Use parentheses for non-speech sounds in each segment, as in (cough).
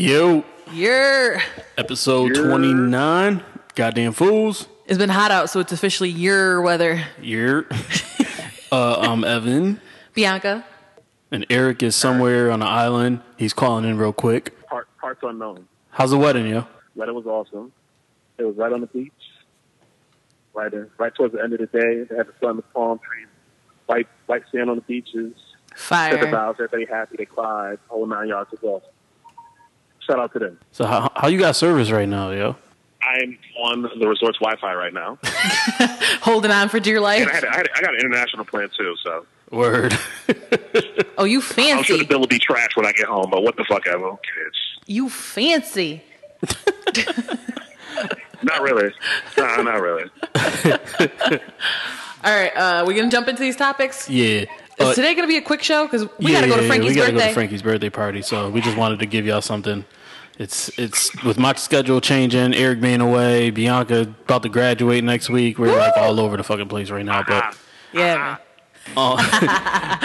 Yo, Year. episode 29. Goddamn fools. It's been hot out, so it's officially year weather. Year. (laughs) uh, I'm Evan, Bianca. and Eric is somewhere on an island. He's calling in real quick. Part, parts unknown. How's the wedding, yo? Wedding was awesome. It was right on the beach. Right in, right towards the end of the day. They had the sun, the palm trees, white white sand on the beaches. Fire. Set the Fire. vows, everybody happy, they cried, whole nine yards was awesome. Shout out to them. So how, how you got service right now, yo? I'm on the resort's Wi-Fi right now. (laughs) Holding on for dear life. And I, had, I, had, I got an international plan too, so Word. (laughs) Oh, you fancy? I'm sure the fancy. bill will be trash when I get home, but what the fuck ever, who cares? You fancy. (laughs) Not really. No, not really. All right, uh, we gonna jump into these topics. yeah. Is Uh, today gonna be a quick show? Because we yeah, gotta go to yeah, Frankie's we gotta birthday. go to Frankie's birthday party. So we just wanted to give y'all something. It's it's with my schedule changing, Eric being away, Bianca about to graduate next week. We're like all over the fucking place right now. But yeah, man. (laughs)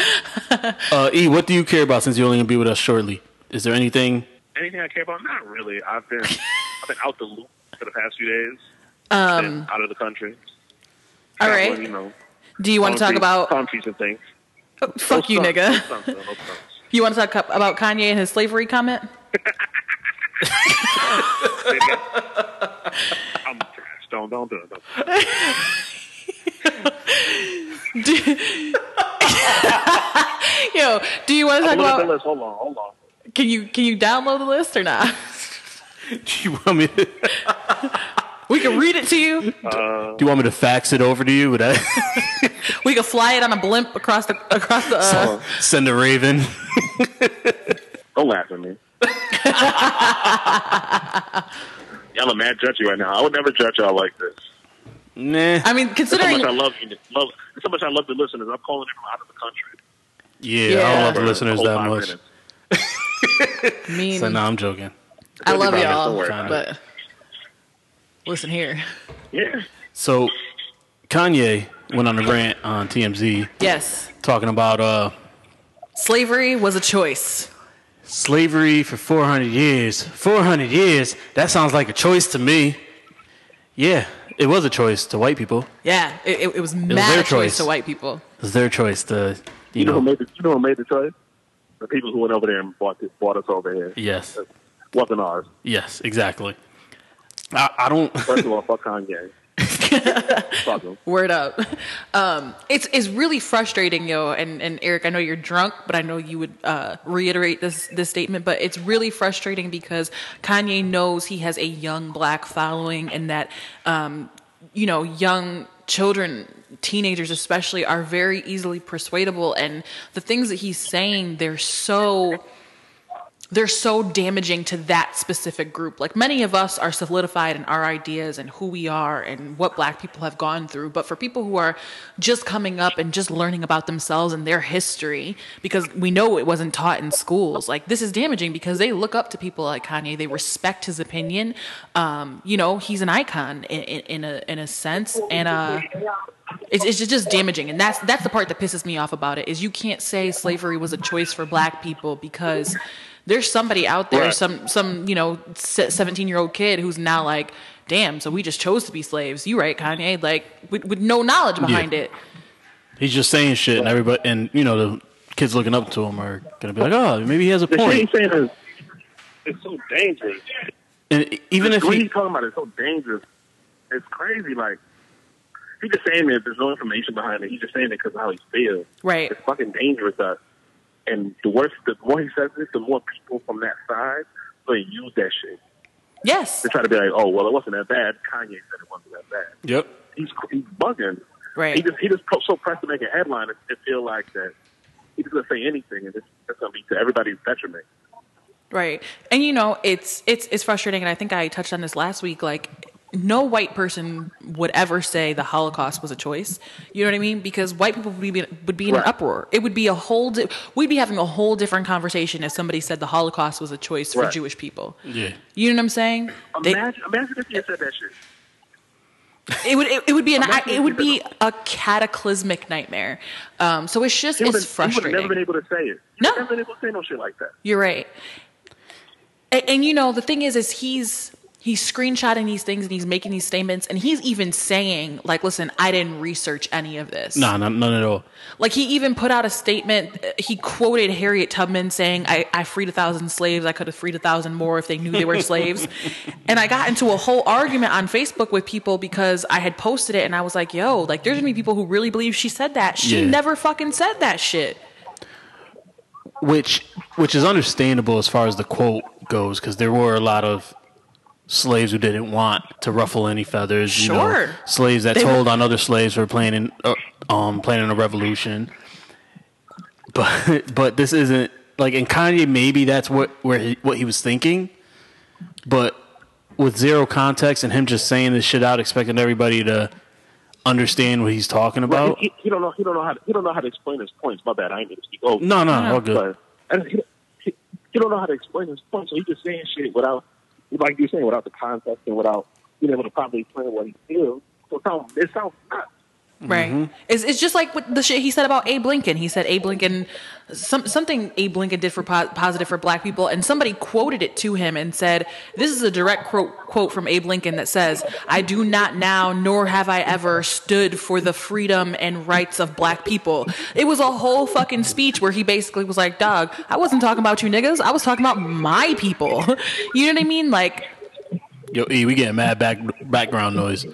uh, E, what do you care about since you're only gonna be with us shortly? Is there anything? Anything I care about? Not really. I've been I've been out the loop for the past few days. Um, out of the country. All right. Traveling. You know, Do you want to talk trees- about? palm trees and things? Oh, fuck you, No nigga. stunts, no stunts, no stunts. You want to talk about Kanye and his slavery comment? (laughs) Say it again. I'm trash. Don't don't do it. Don't. (laughs) (laughs) Yo, do you want to talk Look at the about? list. Hold on, hold on. Can you can you download the list or not? (laughs) Do you want me? To, We can read it to you. Do you want me to fax it over to you? Would I We can fly it on a blimp across the across the. Uh, send a raven? Don't laugh at me. (laughs) y'all are mad judgy right now. I would never judge y'all like this. Nah. I mean, That's how much I love you. Love. That's how much I love the listeners. I'm calling it from out of the country. Yeah, I don't love the listeners that much. minutes. (laughs) mean, So no, I'm joking. I love y'all, worry but listen here. Yeah. So Kanye went on a rant on TMZ Yes, talking about uh slavery was a choice. Slavery for 400 years. 400 years? That sounds like a choice to me. Yeah, it was a choice to white people. Yeah, it, it, it was mad their a choice choice. to white people. It was their choice to, you You know who know. made the You know who made the choice? The people who went over there and bought this, bought us over here. Yes, Wasn't ours. yes, exactly. I, I don't. First of all, fuck Kanye. Word up. Um, it's it's really frustrating, yo. And, and Eric, I know you're drunk, but I know you would uh, reiterate this this statement. But it's really frustrating because Kanye knows he has a young black following, and that um, you know young children, teenagers especially, are very easily persuadable. And the things that he's saying, they're so they're so damaging to that specific group. Like many of us are solidified in our ideas and who we are and what black people have gone through. But for people who are just coming up and just learning about themselves and their history, because we know it wasn't taught in schools, like this is damaging because they look up to people like Kanye. They respect his opinion. Um, you know, he's an icon in, in, in a in a sense, and uh, it's, it's just damaging and that's that's the part that pisses me off about it is you can't say slavery was a choice for black people because there's somebody out there Right. some some you know 17 year old kid who's now like damn so we just chose to be slaves you right kanye like with, with no knowledge behind it He's just saying shit, and everybody, and you know, the kids looking up to him are gonna be like, "Oh, maybe he has a The shit point." he's saying is it's so dangerous. And even if what he, he's talking about is so dangerous. It's crazy. Like he's just saying that there's no information behind it. He's just saying it because of how he feels. right It's fucking dangerous. That and the worse, the more he says this, the more people from that side will use that shit yes to try to be like, oh well, it wasn't that bad. Kanye said it wasn't that bad. yep, He's he's bugging. right He just he just so pressed to make a headline and and feel like that he's gonna say anything and it's, it's gonna be to everybody's detriment. Right. And you know, it's it's it's frustrating and I think I touched on this last week like no white person would ever say the Holocaust was a choice. You know what I mean? Because white people would be would be in an uproar. It would be a whole di- we'd be having a whole different conversation if somebody said the Holocaust was a choice for Jewish people. yeah. You know what I'm saying? They- Imagine, imagine if he said that shit. it would it, it would be an it would be a cataclysmic nightmare. Um, so it's just He would it's have never been able to say it. He No. would never been able to say no shit like that. You're right. And, and you know, the thing is, is he's he's screenshotting these things and he's making these statements, and he's even saying, like, "Listen, I didn't research any of this." Nah, none, none at all. Like he even put out a statement. He quoted Harriet Tubman saying, I, I freed a thousand slaves. I could have freed a thousand more if they knew they were (laughs) slaves. And I got into a whole argument on Facebook with people because I had posted it and I was like, yo, like there's gonna be people who really believe she said that. She Yeah. never fucking said that shit. which which is understandable as far as the quote goes because there were a lot of slaves who didn't want to ruffle any feathers you know, Sure. slaves that They told were- on other slaves for planning uh, um planning a revolution but (laughs) but this isn't like in Kanye maybe that's what where he, what he was thinking but with zero context and him just saying this shit out expecting everybody to understand what he's talking Well, about he, he don't know. He don't know how. To, he don't know how to explain his points. My bad. I ain't mean to speak over. no no all good But and he, he, he don't know how to explain his point, so he's just saying shit without, like you're saying, without the context and without being able to properly explain what he feels. So it sounds, it sounds nuts. Right. Mm-hmm. It's, it's just like what the shit he said about Abe Lincoln. He said Abe Lincoln, some, something Abe Lincoln did for po- positive for black people, and somebody quoted it to him and said, This is a direct quote, quote from Abe Lincoln that says, I do not now, nor have I ever stood for the freedom and rights of black people. It was a whole fucking speech where he basically was like, Dog, I wasn't talking about you niggas. I was talking about my people. (laughs) you know what I mean? Like, yo E, we getting mad back background noise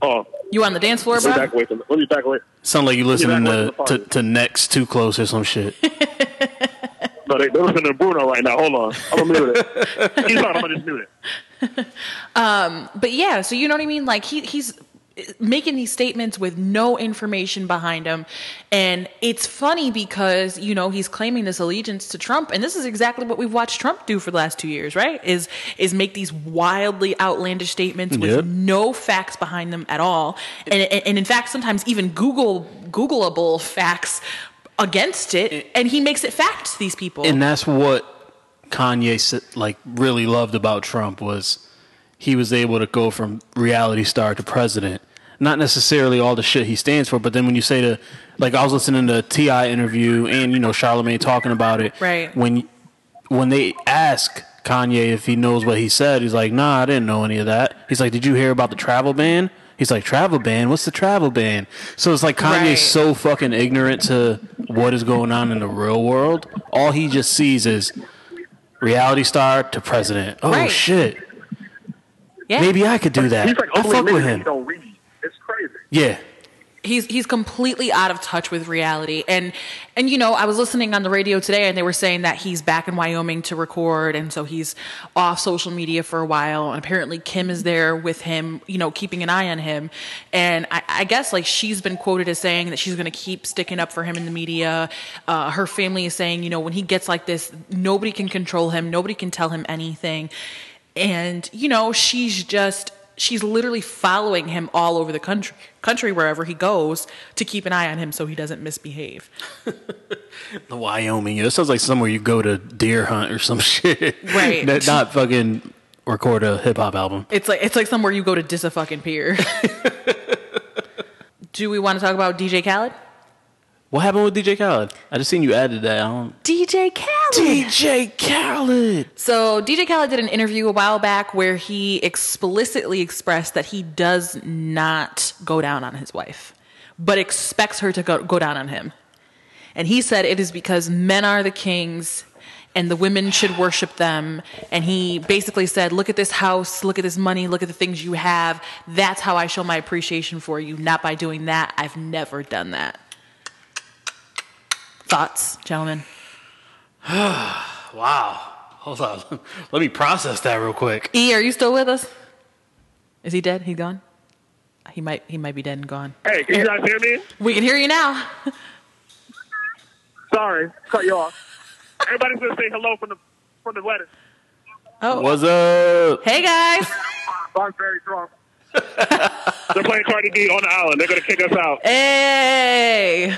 Oh, you on the dance floor, let me bro? back away from. Let me back away. Sound like you listening to, away from the to, to next too close or some shit. (laughs) No, they, they're listening to Bruno right now. Hold on, I'm gonna mute it. He's not. I'm gonna just mute it. (laughs) Um, but yeah, so you know what I mean? Like he he's making these statements with no information behind him. And it's funny because, you know, he's claiming this allegiance to Trump and this is exactly what we've watched Trump do for the last 2 years, right? Is is make these wildly outlandish statements with Yep. no facts behind them at all. And and, and in fact, sometimes even Google googleable facts against it and he makes it fact to these people. and that's what Kanye like really loved about Trump was he was able to go from reality star to president. Not necessarily all the shit he stands for, but then when you say to like I was listening to Ti interview and you know Charlamagne talking about it, Right. When when they ask Kanye if he knows what he said, he's like, "Nah, I didn't know any of that." He's like, "Did you hear about the travel ban?" He's like, "Travel ban? What's the travel ban?" So it's like Kanye's Right. so fucking ignorant to what is going on in the real world. All he just sees is reality star to president. Oh Right. shit! yeah. Maybe I could do that. He's like I'll only fuck with admitting him. He don't read. It's crazy. Yeah, he's he's completely out of touch with reality. And and you know i was listening on the radio today and they were saying that he's back in wyoming to record and so he's off social media for a while. And apparently kim is there with him you know keeping an eye on him. And i, I guess like she's been quoted as saying that she's going to keep sticking up for him in the media. Uh, her family is saying you know when he gets like this nobody can control him. Nobody can tell him anything. And you know she's just she's literally following him all over the country country wherever he goes to keep an eye on him so he doesn't misbehave (laughs) the Wyoming. It sounds like somewhere you go to deer hunt or some (laughs) shit. Right. Not, not fucking record a hip hop album. it's like it's like somewhere you go to dis a fucking peer (laughs) do we want to talk about dj khaled What happened with DJ Khaled? I just seen you added that. I don't... dj khaled DJ Khaled. So DJ Khaled did an interview a while back where he explicitly expressed that he does not go down on his wife, but expects her to go, go down on him. And he said it is because men are the kings and the women should worship them. And he basically said, look at this house, look at this money, look at the things you have. That's how I show my appreciation for you, not by doing that. I've never done that. Thoughts, gentlemen? (sighs) Wow. Hold on. (laughs) Let me process that real quick. E, are you still with us? Is he dead? He's gone? He might. He might be dead and gone. Hey, can you guys hear me? We can hear you now. (laughs) Sorry, cut you off. Everybody's gonna say hello from the from the wedding. Oh, What's up? hey guys. (laughs) I'm very drunk. They're playing Cardi B on the island. They're gonna kick us out. Hey.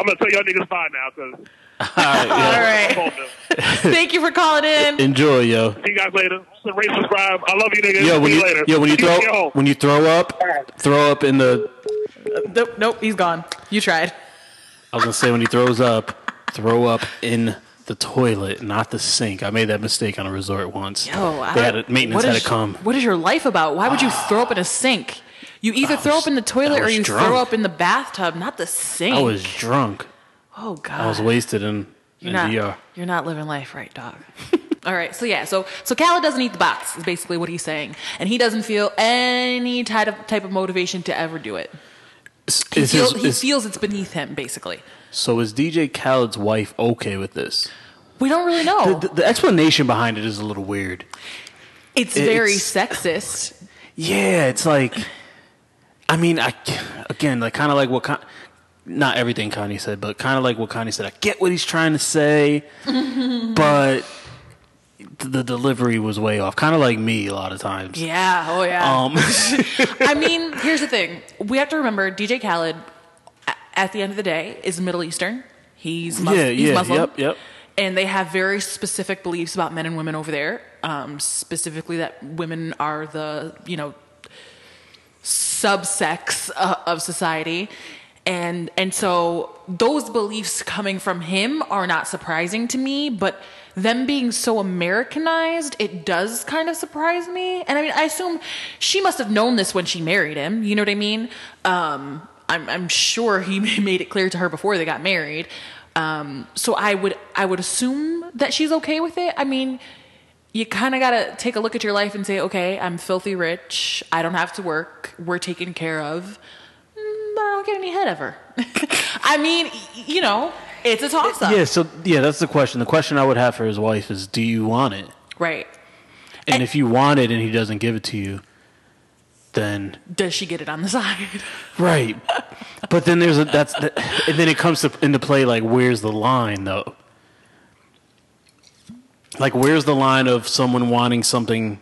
I'm gonna tell y'all niggas bye now because All right, yeah. All right. (laughs) Thank you for calling in. Enjoy, yo. See you guys later. Rate, subscribe. I love you niggas. Yo, when See you, later. yo, when you throw at when you throw up, throw up in the. Uh, nope, nope. He's gone. You tried. I was gonna say when he throws up, throw up in the toilet, not the sink. I made that mistake on a resort once. Yo, I they had don't- a, maintenance what had is- to come. What is your life about? Why would you (sighs) throw up in a sink? You either throw was- up in the toilet I or was you drunk. throw up in the bathtub, not the sink. I was drunk. oh god. I was wasted in, You're in not, DR. Uh, you're not living life right, dog. (laughs) All right, so yeah, so so Khaled doesn't eat the box is basically what he's saying, and he doesn't feel any type of type of motivation to ever do it. Is- He, is feel, his- he is- feels it's beneath him, basically. so is DJ Khaled's wife okay with this? We don't really know. The, the explanation behind it is a little weird. it's very it's- sexist. Yeah, it's like, I mean, I again, like kind of like what, Con- not everything Kanye said, but kind of like what Kanye said. I get what he's trying to say, (laughs) but the delivery was way off. Kind of like me a lot of times. Yeah, oh yeah. Um, (laughs) I mean, here's the thing. We have to remember DJ Khaled, at the end of the day, is Middle Eastern. He's, mus- Yeah, he's yeah, Muslim. yep, yep. And they have very specific beliefs about men and women over there. Um, specifically, that women are the, you know, subsex uh, of society. And and so those beliefs coming from him are not surprising to me, but them being so Americanized, it does kind of surprise me. And I mean, I assume she must have known this when she married him. You know what I mean? Um, I'm, I'm sure he (laughs) made it clear to her before they got married. Um, so I would I would assume that she's okay with it. I mean, you kind of got to take a look at your life and say, okay, I'm filthy rich. I don't have to work. We're taken care of. Mm, But I don't get any head ever. (laughs) I mean, you know, it's a toss up. yeah, so yeah, that's the question. The question I would have for his wife is, do you want it? Right. And if you want it and he doesn't give it to you, then Does she get it on the (laughs) side? right. but then there's a that's that, and then it comes to into play like where's the line though? Like where's the line of someone wanting something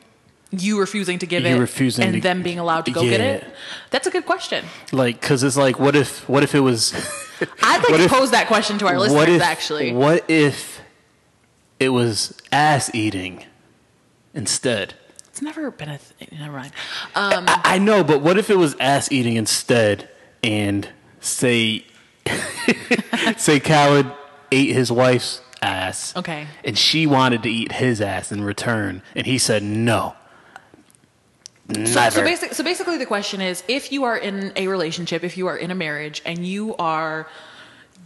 You refusing to give You it refusing and to- them being allowed to go get Yeah. it? That's a good question. like cuz it's like what if what if it was (laughs) I'd like What to if- pose that question to our listeners, what if actually. what if it was ass eating instead? It's never been a thing. Never mind. Um, I, I know, but what if it was ass eating instead and say (laughs) say Khaled ate his wife's ass. Okay. And she wanted to eat his ass in return and he said no. So, Never. so, basic, so basically, the question is if you are in a relationship, if you are in a marriage, and you are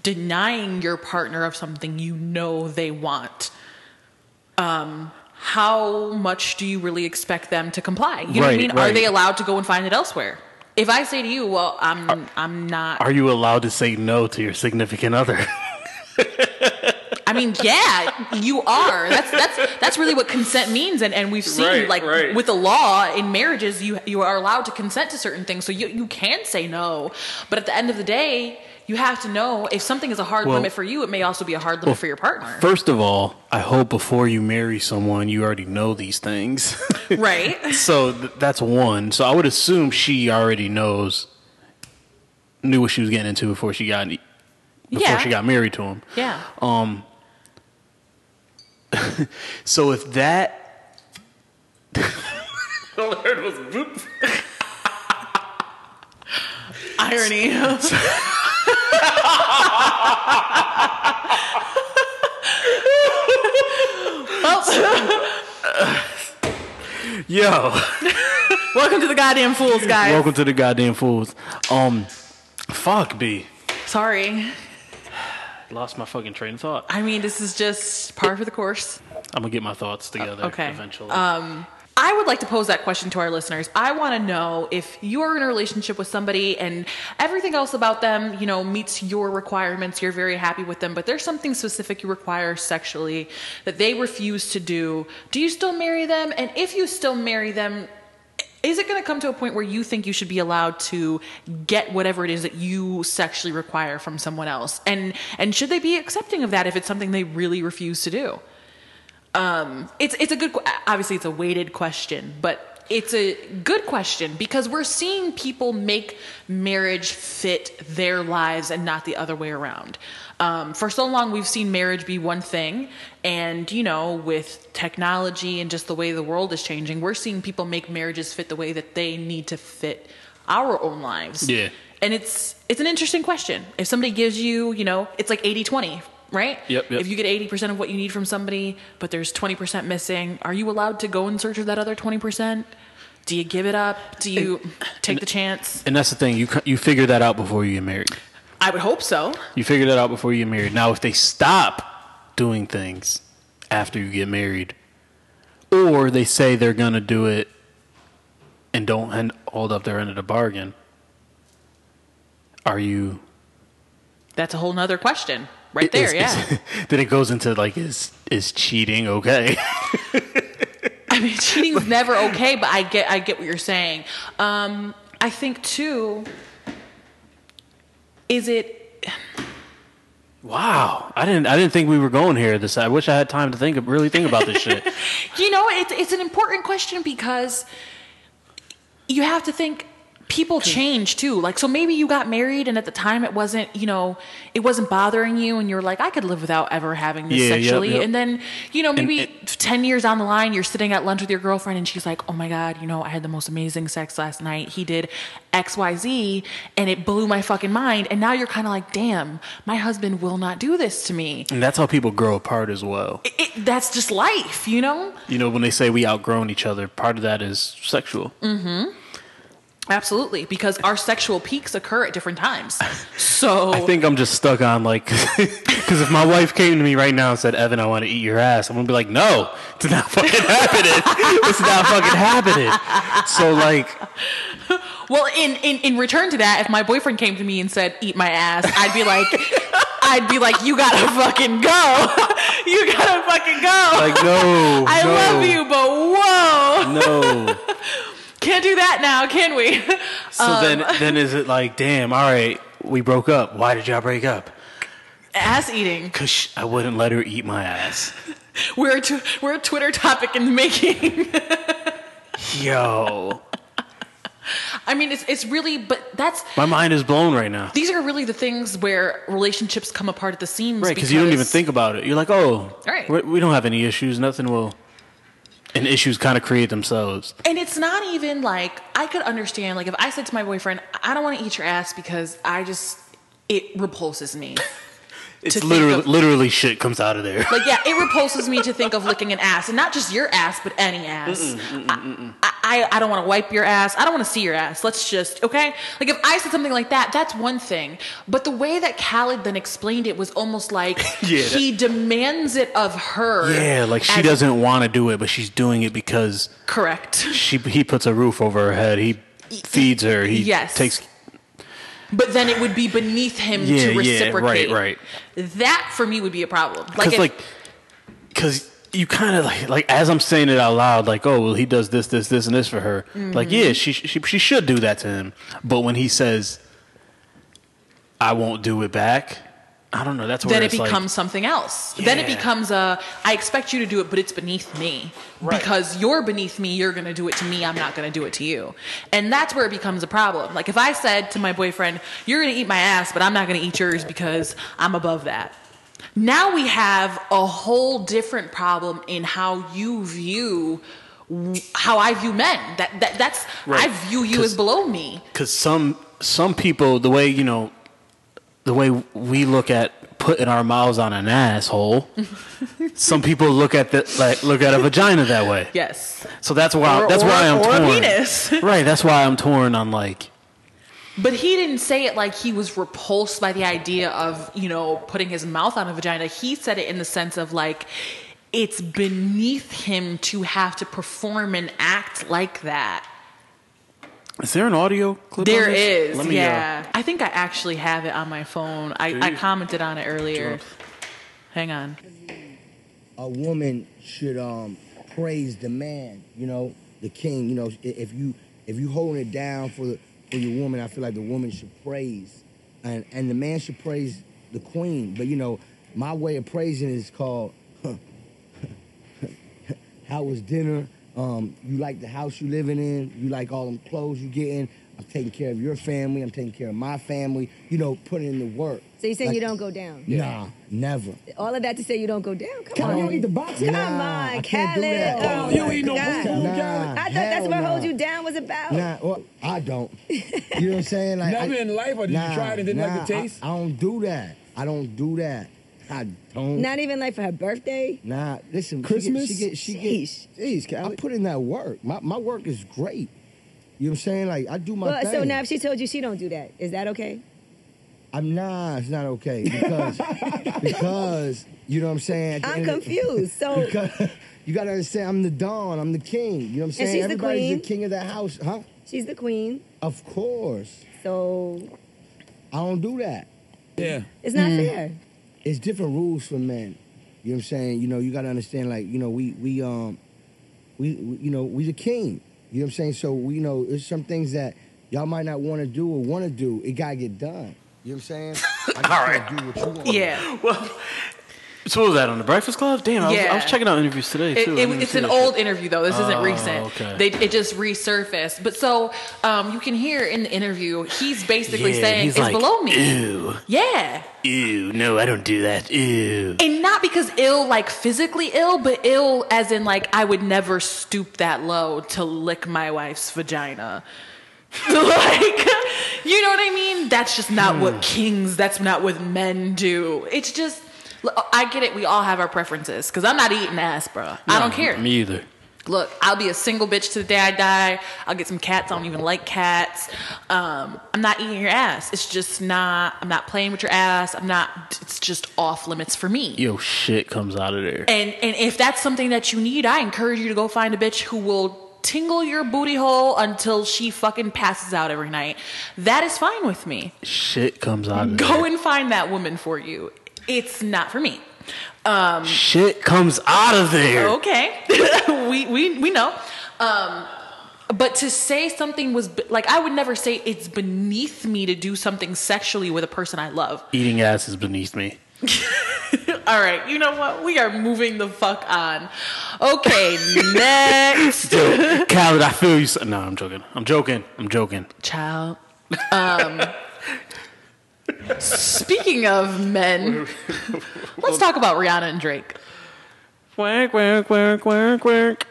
denying your partner of something you know they want, um, how much do you really expect them to comply? You know what I Right, mean? Are they allowed to go and find it elsewhere? If I say to you, "Well, I'm I'm not," Are you allowed to say no to your significant other? (laughs) I mean, yeah, you are. That's that's that's really what consent means, and, and we've seen Right, like right. with the law in marriages, you you are allowed to consent to certain things, so you you can say no. But at the end of the day, you have to know if something is a hard Well- limit for you, it may also be a hard limit for your partner, First of all, I hope before you marry someone, you already know these things. (laughs) right? so th- that's one. So I would assume she already knows, knew what she was getting into before she got before Yeah. she got married to him. Yeah. Um. (laughs) So if that. All I heard was boop. (laughs) Irony. well, (laughs) Yo, welcome to the goddamn fools, guys. welcome to the goddamn fools. Um, fuck B. Sorry. Lost my fucking train of thought. I mean, this is just par for the course. I'm gonna get my thoughts together okay. eventually. Um, I would like to pose that question to our listeners. I want to know if you are in a relationship with somebody and everything else about them, you know, meets your requirements, you're very happy with them, but there's something specific you require sexually that they refuse to do. Do you still marry them? And if you still marry them, is it going to come to a point where you think you should be allowed to get whatever it is that you sexually require from someone else? And and should they be accepting of that if it's something they really refuse to do? Um, it's it's a good obviously it's a weighted question, but it's a good question because we're seeing people make marriage fit their lives and not the other way around. Um, for so long, we've seen marriage be one thing, and you know, with technology and just the way the world is changing, we're seeing people make marriages fit the way that they need to fit our own lives. Yeah. And it's it's an interesting question. If somebody gives you, you know, it's like 80-20. right? Yep, yep. If you get 80% of what you need from somebody, but there's 20% missing, are you allowed to go in search of that other 20%? Do you give it up? Do you take the chance? And that's the thing. You you figure that out before you get married. I would hope so. You figure that out before you get married. Now, if they stop doing things after you get married, or they say they're gonna do it and don't hold up their end of the bargain, are you That's a whole nother question right there, is- yeah. (laughs) then it goes into like is is cheating okay? (laughs) Mean, (laughs) cheating's never okay, but I get I get what you're saying. Um, I think too. Is it? wow, I didn't I didn't think we were going here. This I wish I had time to think really think about this shit. (laughs) You know, it's it's an important question because you have to think people change too. Like, so maybe you got married and at the time it wasn't, you know, it wasn't bothering you, and you're like, I could live without ever having this Yeah, yep, sexually. yep. And then, you know, maybe it- ten years down the line, you're sitting at lunch with your girlfriend, and she's like, Oh my god, you know, I had the most amazing sex last night. He did X, Y, Z, and it blew my fucking mind. And now you're kind of like, Damn, my husband will not do this to me. and that's how people grow apart as well. It, it, that's just life, you know. You know, when they say we outgrown each other, part of that is sexual. Mm-hmm. Absolutely, because our sexual peaks occur at different times. So I think I'm just stuck on like, (laughs) because if my wife came to me right now and said, "Evan, I want to eat your ass," I'm gonna be like, "No, it's not fucking (laughs) happening. it's not fucking happening." So like, well, in, in in return to that, if my boyfriend came to me and said, "Eat my ass," I'd be like, I'd be like, "You gotta fucking go. (laughs) you gotta fucking go. like no, I no, love you, but whoa, No. Can't do that now, can we?" (laughs) So Um, then, then is it like, damn? All right, we broke up. Why did y'all break up? ass eating. Cause I wouldn't let her eat my ass. (laughs) We're a tw- we're a Twitter topic in the making. (laughs) Yo, I mean, it's it's really, but that's my mind is blown right now. these are really the things where relationships come apart at the seams. Right, because you don't even think about it. You're like, oh, Right. we we don't have any issues. Nothing will. And issues kind of create themselves. And it's not even like I could understand. Like if I said to my boyfriend, "I don't want to eat your ass because I just it repulses me." (laughs) It's literally of- literally shit comes out of there. Like yeah, it repulses me to think of licking an ass, and not just your ass, but any ass. I, I I don't want to wipe your ass. I don't want to see your ass. Let's just okay. Like if I said something like that, that's one thing. But the way that Khaled then explained it was almost like (laughs) Yeah, he demands it of her. Yeah, like she doesn't want to do it, but she's doing it because correct. she he puts a roof over her head. He feeds her. He Yes. takes But then it would be beneath him Yeah, to yeah, reciprocate. right, right. That for me would be a problem. Like, because like because you kind of like like as I'm saying it out loud, like oh well he does this this this and this for her. Like Mm-hmm. yeah, she she she should do that to him. But when he says I won't do it back, I don't know. That's where then it it's like- becomes something else. Then it becomes a I expect you to do it, but it's beneath me. Right. Because you're beneath me, you're gonna do it to me, I'm not gonna do it to you. And that's where it becomes a problem. Like if I said to my boyfriend, You're gonna eat my ass, but I'm not gonna eat yours because I'm above that. Now we have a whole different problem in how you view how I view men. That, that that's Right. I view you as below me. because some some people the way you know the way we look at putting our mouths on an asshole (laughs) some people look at the like look at a vagina that way Yes. so that's why Or- that's or- why i'm or a torn penis. (laughs) right that's why i'm torn on like But he didn't say it like he was repulsed by the idea of, you know, putting his mouth on a vagina. He said it in the sense of like, it's beneath him to have to perform and act like that. Is there an audio clip There on this? is, Let me, uh, yeah. I think I actually have it on my phone. I, I commented on it earlier. Hang on. a woman should um praise the man, you know, the king. You know, if you if you holding it down for the for your woman, I feel like the woman should praise, and and the man should praise the queen. But you know, my way of praising is called. (laughs) How was dinner? Um, you like the house you living in? You like all them clothes you getting? I'm taking care of your family. I'm taking care of my family. You know, putting in the work. So you're saying Like- you don't go down? Nah, never. All of that to say you don't go down? Come Come on. on, you eat the box? Come Nah, on, I can't Khaled. that. Oh, You my ain't no God. food, Nah, I thought that's what nah. Hold You Down was about. Nah, well, I don't. (laughs) You know what I'm saying? Like, Never I- in life, or did you try it and didn't like the nah, taste? I, I don't do that. I don't do that. I don't. Not even like for her birthday. Nah, listen. Christmas? She get, she get, Sheesh. she get Jeez, I Callie. put in that work. My my work is great. You know what I'm saying? Like I do my Well, thing. so now if she told you she don't do that, is that okay? I'm not. it's not okay because (laughs) because you know what I'm saying. I'm end of the- confused. So (laughs) because you gotta understand, I'm the Don. I'm the king. You know what I'm saying? And she's the Everybody's queen? the king of that house, huh? she's the queen. Of course. So I don't do that. Yeah. it's not mm. fair. It's different rules for men. You know what I'm saying? You know, you gotta understand. Like, you know, we we um we, we you know we the king. You know what I'm saying? So we you know there's some things that y'all might not want to do or want to do. It gotta get done. You know what I'm saying? (laughs) I just do what you want. Yeah. Well, so what was that on the Breakfast Club? Damn, I, was, I was checking out interviews today too. I it, it's an old shit. interview though. This isn't Oh, recent. okay. They, it just resurfaced. But so um, you can hear in the interview, he's basically Yeah, saying he's it's like, below me. Ew, Yeah. ew, no, I don't do that. Ew. And not because ill, like physically ill, but ill as in like I would never stoop that low to lick my wife's vagina. (laughs) like, you know what I mean? That's just not what kings, that's not what men do. It's just, I get it. We all have our preferences because I'm not eating ass, bro. I don't care. Me either. Look, I'll be a single bitch to the day I die. I'll get some cats. I don't even like cats. Um, I'm not eating your ass. It's just not. I'm not playing with your ass. I'm not. It's just off limits for me. Yo, shit comes out of there. And and if that's something that you need, I encourage you to go find a bitch who will tingle your booty hole until she fucking passes out every night. That is fine with me. Shit comes out of Go there. and find that woman for you. It's not for me. Um, Shit comes out of there. okay, (laughs) we we we know. Um, but to say something was like I would never say it's beneath me to do something sexually with a person I love. Eating ass is beneath me. (laughs) All right, you know what? We are moving the fuck on. Okay, (laughs) next. Yo, Khaled, I feel you. so- No, I'm joking. I'm joking. I'm joking. Child. Um, speaking of men, let's talk about Rihanna and Drake. Quack, quack, quack, quack, quack.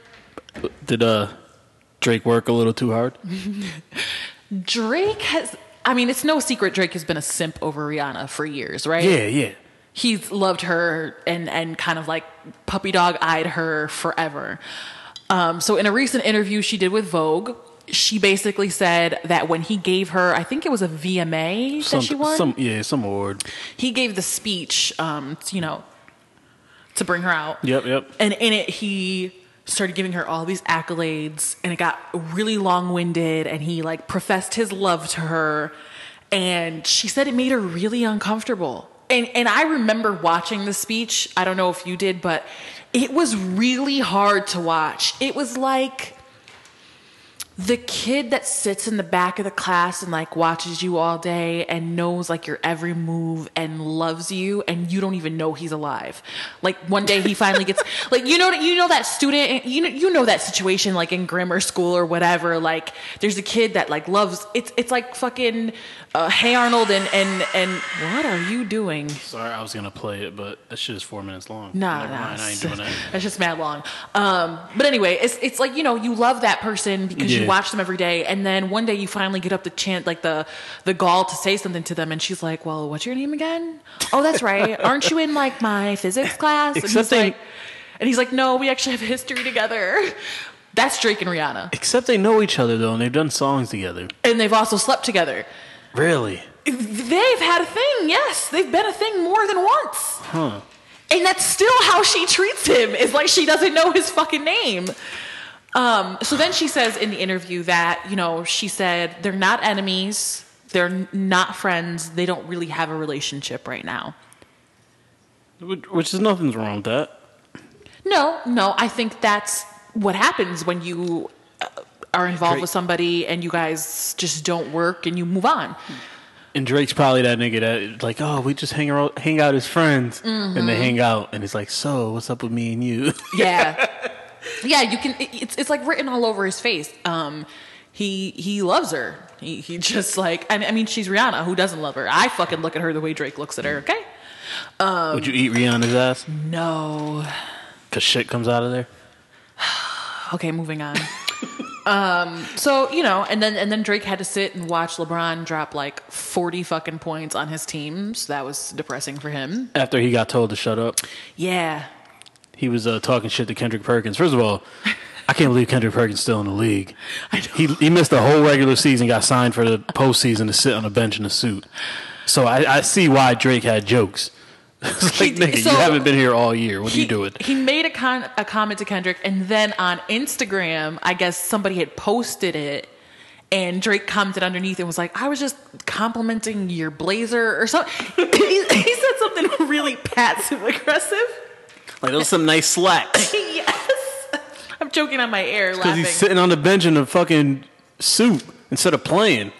Did uh Drake work a little too hard? (laughs) Drake has, I mean, it's no secret Drake has been a simp over Rihanna for years, right? Yeah, yeah. He's loved her and, and kind of like puppy dog eyed her forever. Um, so, in a recent interview she did with Vogue, she basically said that when he gave her, I think it was a VMA Some, that she won. some, yeah, some award. he gave the speech, um, you know, to bring her out. Yep, yep. And in it, he started giving her all these accolades, and it got really long winded. And he like professed his love to her, and she said it made her really uncomfortable. And and I remember watching the speech. I don't know if you did, but it was really hard to watch. It was like the kid that sits in the back of the class and like watches you all day and knows like your every move and loves you and you don't even know he's alive. Like one day he finally gets (laughs) like you know you know that student you know you know that situation like in grammar school or whatever like there's a kid that like loves it's it's like fucking uh, Hey Arnold and and and what are you doing? Sorry, I was gonna play it, but that shit is four minutes long. Nah, Never nah, mind, I ain't it's- doing that. (laughs) That's just mad long. Um, but anyway, it's it's like you know you love that person because you Yeah. Watch them every day, and then one day you finally get up the chant like the the gall to say something to them, and she's like, "Well, what's your name again? Oh, that's right. Aren't you in like my physics class?" And he's Except they- like, and he's like, "No, we actually have history together." (laughs) That's Drake and Rihanna, Except they know each other though, and they've done songs together. and they've also slept together. Really? They've had a thing. Yes, they've been a thing more than once. Huh? And that's still how she treats him. Is like she doesn't know his fucking name. Um, so then she says in the interview that, you know, she said they're not enemies, they're not friends, they don't really have a relationship right now. Which, which is nothing's wrong with that. No, no, I think that's what happens when you uh, are involved Drake- with somebody and you guys just don't work and you move on. And Drake's probably that nigga that like, oh, we just hang out, hang out as friends, and Mm-hmm. they hang out, and it's like, so what's up with me and you? (laughs) Yeah. Yeah, you can it- it's it's like written all over his face. Um he he loves her. He he just like I mean, I mean she's Rihanna. Who doesn't love her? I fucking look at her the way Drake looks at her, okay? Would you eat Rihanna's ass? No. Cause shit comes out of there. (sighs) Okay, moving on. (laughs) um, So you know, and then and then Drake had to sit and watch LeBron drop like forty fucking points on his team. So that was depressing for him. After he got told to shut up, Yeah, he was uh, talking shit to Kendrick Perkins. First of all, I can't believe Kendrick Perkins still in the league. (laughs) He he missed the whole regular season, got signed for the postseason to sit on a bench in a suit. So I, I see why Drake had jokes. (laughs) It's like, nigga, so- you haven't been here all year. What are he, you doing? He made a con- a comment to Kendrick, and then on Instagram, I guess somebody had posted it. And Drake commented underneath and was like, I was just complimenting your blazer or something. (laughs) he, he said something really passive aggressive. Like those some nice slacks. (laughs) yes. I'm joking on my air Because laughing. he's sitting on the bench in a fucking suit instead of playing.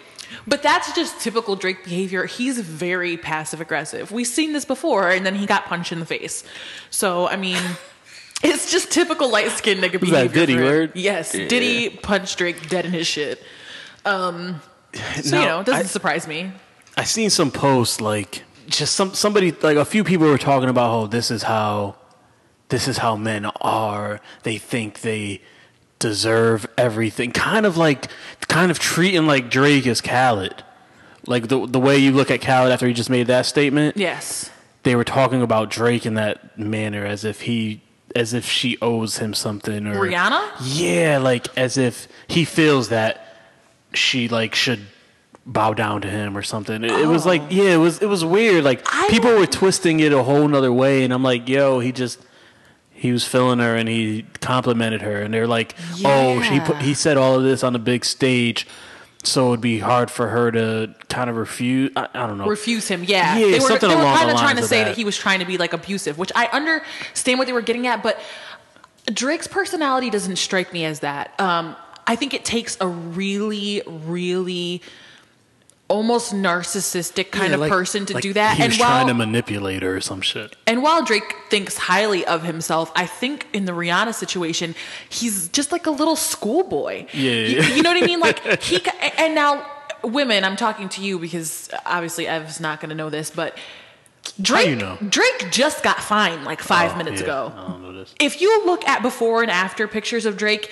But that's just typical Drake behavior. He's very passive aggressive. We've seen this before, and then he got punched in the face. So, I mean, (laughs) it's just typical light skinned nigga Was behavior. that Diddy for word? Yes. Yeah. Diddy punched Drake dead in his shit. Um, so, Now, you know, it doesn't I- surprise me. I seen some posts like just some somebody like a few people were talking about oh this is how this is how men are. They think they deserve everything. Kind of like kind of treating like Drake as Khaled. Like the the way you look at Khaled after he just made that statement. Yes. They were talking about Drake in that manner as if he as if she owes him something or Rihanna? Yeah, like as if he feels that she like should bow down to him or something. It, it was like oh. yeah, it was it was weird. Like Oh. I people were twisting it a whole nother way, and I'm like, yo, he just he was filling her and he complimented her, and they're like, oh, he put he said all of this on a big stage. So it'd be hard for her to kind of refuse. I, I don't know. refuse him. Yeah, Yeah, they were, something they were kind the of trying to of say that. that. he was trying to be like abusive, which I understand what they were getting at, but Drake's personality doesn't strike me as that. Um, I think it takes a really, really almost narcissistic kind Yeah, of like- person to like do that. He and was while trying to manipulate her or some shit. and while Drake thinks highly of himself, I think in the Rihanna situation, he's just like a little schoolboy. Yeah. you, you know what I mean? Like (laughs) he and now women, I'm talking to you because obviously Ev's not going to know this, but Drake you know? Drake just got fined like five Oh, minutes yeah, ago. I don't know this. If you look at before and after pictures of Drake,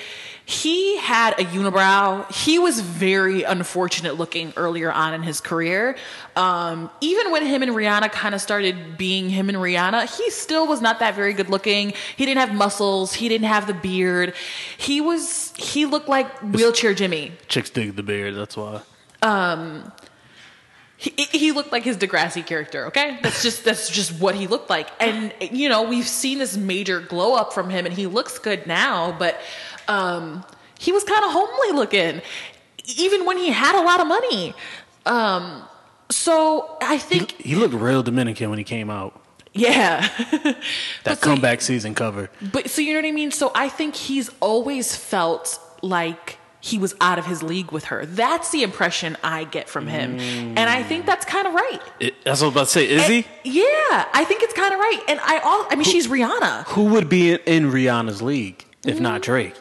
he had a unibrow. He was very unfortunate looking earlier on in his career. Um, even when him and Rihanna kind of started being him and Rihanna, he still was not that very good looking. He didn't have muscles. He didn't have the beard. He was, he looked like wheelchair Jimmy. Chicks dig the beard. That's why. he, he looked like his Degrassi character. Okay, that's just that's just what he looked like. And you know, we've seen this major glow up from him, and he looks good now. But um, he was kind of homely looking, even when he had a lot of money. Um, so I think, he looked real Dominican when he came out. yeah, (laughs) That But so- comeback season cover. But so you know what I mean? So I think he's always felt like he was out of his league with her. That's the impression I get from him. And I think that's kind of right. It, that's what I was about to say. Is he? Yeah, I think it's kind of right. And I all I mean she's Rihanna. Who would be in, in Rihanna's league if Mm. not Drake?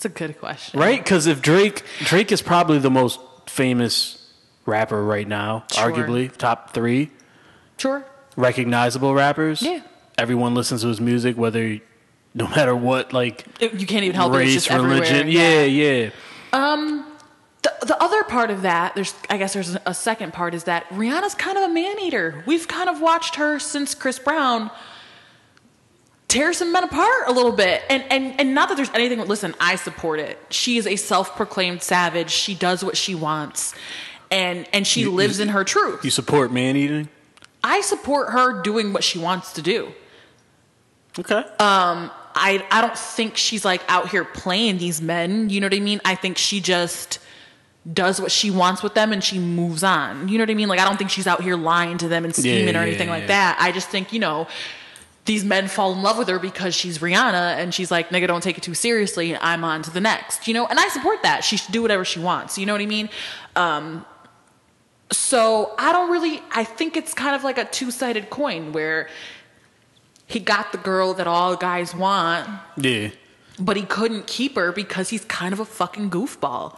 That's a good question. Right? Because if Drake, Drake is probably the most famous rapper right now, Sure. arguably top three Sure. recognizable rappers. Yeah. Everyone listens to his music, whether no matter what, like It- you can't even help it. It's race, everywhere. religion. Yeah, yeah. Um, the, the other part of that, there's I guess there's a second part is that Rihanna's kind of a man eater. We've kind of watched her since Chris Brown tear some men apart a little bit. And and and not that there's anything listen, I support it. She is a self-proclaimed savage. She does what she wants. And and she You- lives you- in her truth. You support man eating? I support her doing what she wants to do. Okay. Um I I don't think she's like out here playing these men. You know what I mean? I think she just does what she wants with them and she moves on. You know what I mean? Like I don't think she's out here lying to them and scheming Yeah, or yeah, anything like that. I just think, you know, these men fall in love with her because she's Rihanna and she's like, nigga, don't take it too seriously. I'm on to the next, you know? And I support that. She should do whatever she wants. You know what I mean? Um, so I don't really, I think it's kind of like a two sided coin where he got the girl that all guys want, yeah. but he couldn't keep her because he's kind of a fucking goofball.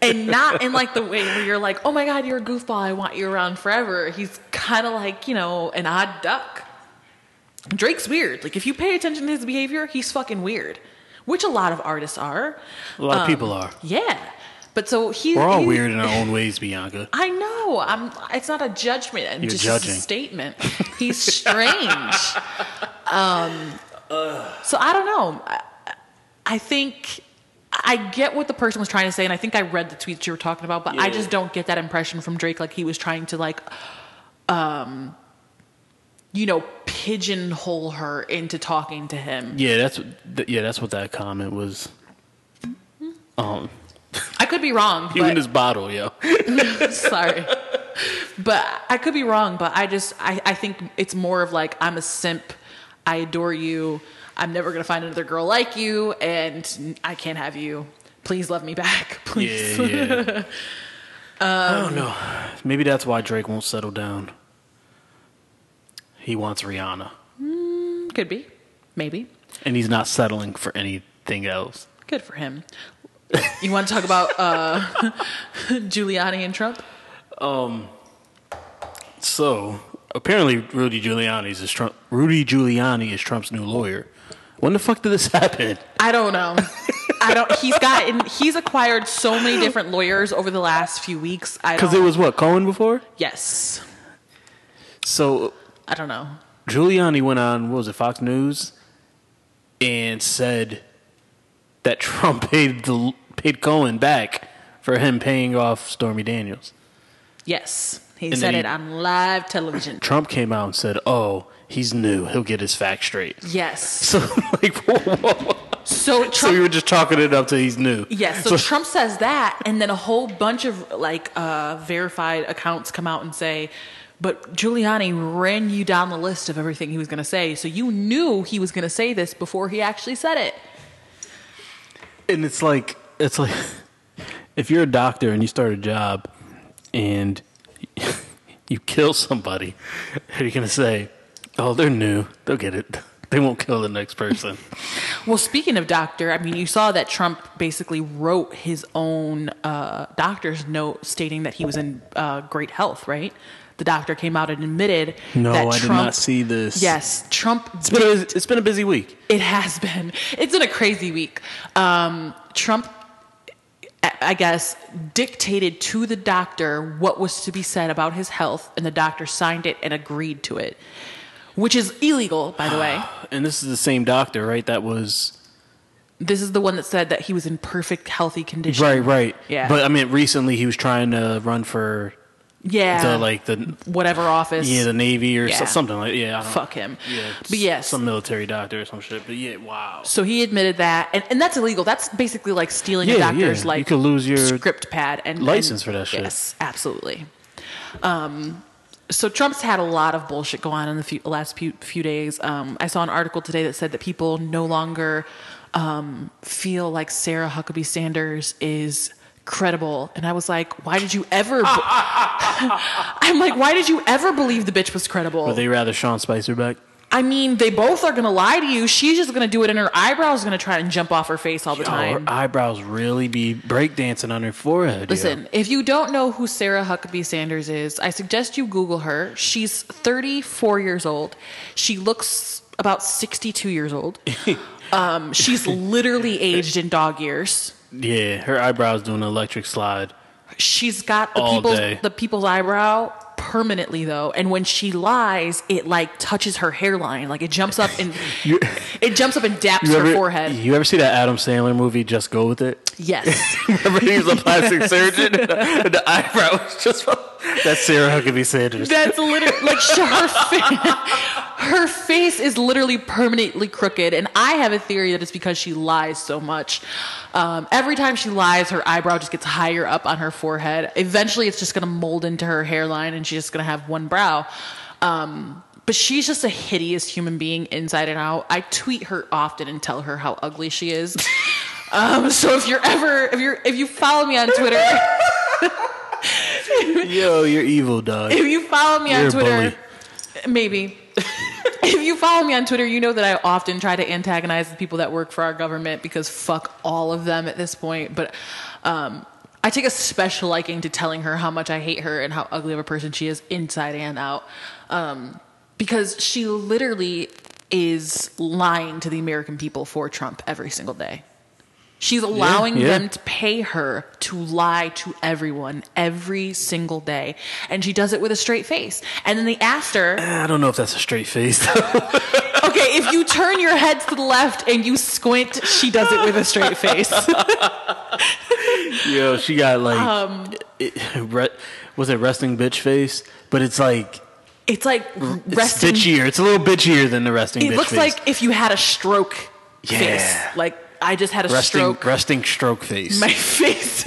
and not in like the way where you're like, oh my God, you're a goofball. I want you around forever. He's kind of like, you know, an odd duck. Drake's weird. Like if you pay attention to his behavior, he's fucking weird, which a lot of artists are. A lot of people are. Yeah, but so he. We're all he- weird in our (laughs) own ways, Bianca. I know. I'm. It's not a judgment. I'm You're just judging. a statement. (laughs) He's strange. um. So I don't know. I, I think I get what the person was trying to say, and I think I read the tweets you were talking about, but I just don't get that impression from Drake. Like he was trying to like, um, you know, pigeonhole her into talking to him. Yeah, that's th- yeah, that's what that comment was. Um, I could be wrong. (laughs) but- in this bottle, yo. (laughs) Sorry. But I could be wrong, but I just I, I think it's more of like I'm a simp. I adore you. I'm never gonna find another girl like you, and I can't have you. Please love me back, (laughs) please. Yeah, yeah. I don't know. Maybe that's why Drake won't settle down. He wants Rihanna, Could be, maybe. and he's not settling for anything else. Good for him. You want to talk about uh, (laughs) Giuliani and Trump? Um. So apparently, Rudy Giuliani is Trump. Rudy Giuliani is Trump's new lawyer. When the fuck did this (laughs) happen? I don't know. I don't. He's gotten. He's acquired so many different lawyers over the last few weeks. I Because it was what Cohen before. yes. So I don't know. Giuliani went on what was it Fox News and said that (laughs) Trump paid the paid Cohen back for him paying off Stormy Daniels. Yes, he And said he- it on live television. Trump came out and said, "Oh, he's new. He'll get his facts straight." Yes. (laughs) So like, whoa, whoa, whoa. So Trump. so you were just chalking it up to he's new. Yes, so, Trump says that, and then a whole bunch of like uh, verified accounts come out and say, "But Giuliani ran you down the list of everything he was going to say, so you knew he was going to say this before he actually said it." and it's like it's like (laughs) if you're a doctor and you start a job and (laughs) you kill somebody, (laughs) are you gonna say, "Oh, they're new. They'll get it. They won't kill the next person." Well, speaking of doctor, I mean, you saw that Trump basically wrote his own uh, doctor's note stating that he was in uh, great health. Right? The doctor came out and admitted No, that I Trump. did not see this. Yes, Trump. it's been a, it's been a busy week. It has been. It's been a crazy week. Um, Trump, I I guess, dictated to the doctor what was to be said about his health, and the doctor signed it and agreed to it, which is illegal, by the way. (sighs) And this is the same doctor, right? That was This is the one that said that he was in perfect, healthy condition. right, right. Yeah. But I mean, recently he was trying to run for Yeah. the like the whatever office. yeah the Navy or Yeah. something like yeah. I don't, Fuck him. Yeah, But yes. some military doctor or some shit. But yeah, wow. So he admitted that, and, and that's illegal. That's basically like stealing a doctor's yeah. like You could lose your script pad and license and- for that shit. Yes, absolutely. Um, so Trump's had a lot of bullshit go on in the few, last few, few days. Um, I saw an article today that said that people no longer um, feel like Sarah Huckabee Sanders is credible, and I was like, why did you ever? be- (laughs) I'm like, why did you ever believe the bitch was credible? Would they rather Sean Spicer back? I mean, they both are gonna lie to you. She's just gonna do it, and her eyebrows are gonna try and jump off her face all the time. her eyebrows really be breakdancing on her forehead. yo. Listen, if you don't know who Sarah Huckabee Sanders is, I suggest you Google her. She's 34 years old. She looks about 62 years old. (laughs) um, she's literally aged in dog years. Yeah, her eyebrows doing an electric slide. She's got the All people's day. the people's eyebrow permanently though, and when she lies, it like touches her hairline, like it jumps up and (laughs) You, it jumps up and daps her ever, forehead. You ever see that Adam Sandler movie? Just go with it. Yes. (laughs) Remember he was a plastic (laughs) surgeon, and the eyebrow was just that's Sarah Huckabee Sanders. That's literally like her face. Her face is literally permanently crooked, and I have a theory that it's because she lies so much. Um, every time she lies, her eyebrow just gets higher up on her forehead. Eventually, it's just going to mold into her hairline, and she's just to have one brow. Um, but she's just a hideous human being inside and out. I tweet her often and tell her how ugly she is. (laughs) um, so if you're ever if you're if you follow me on Twitter. (laughs) Yo, you're evil, dog. if you follow me You're on Twitter, maybe. (laughs) if you follow me on Twitter, you know that I often try to antagonize the people that work for our government because fuck all of them at this point. But um, I take a special liking to telling her how much I hate her and how ugly of a person she is inside and out. Um, because she literally is lying to the American people for Trump every single day. She's allowing yeah. them to pay her to lie to everyone every single day. And she does it with a straight face. And then they asked her, I don't know if that's a straight face. (laughs) okay, if you turn your head to the left and you squint, she does it with a straight face. Yo, she got like, Um, it, was it resting bitch face? But it's like It's like it's resting. bitchier. It's a little bitchier than the resting It bitch looks face. like if you had a stroke Yeah. face. Like I just had a resting stroke. resting stroke face. my (laughs) face.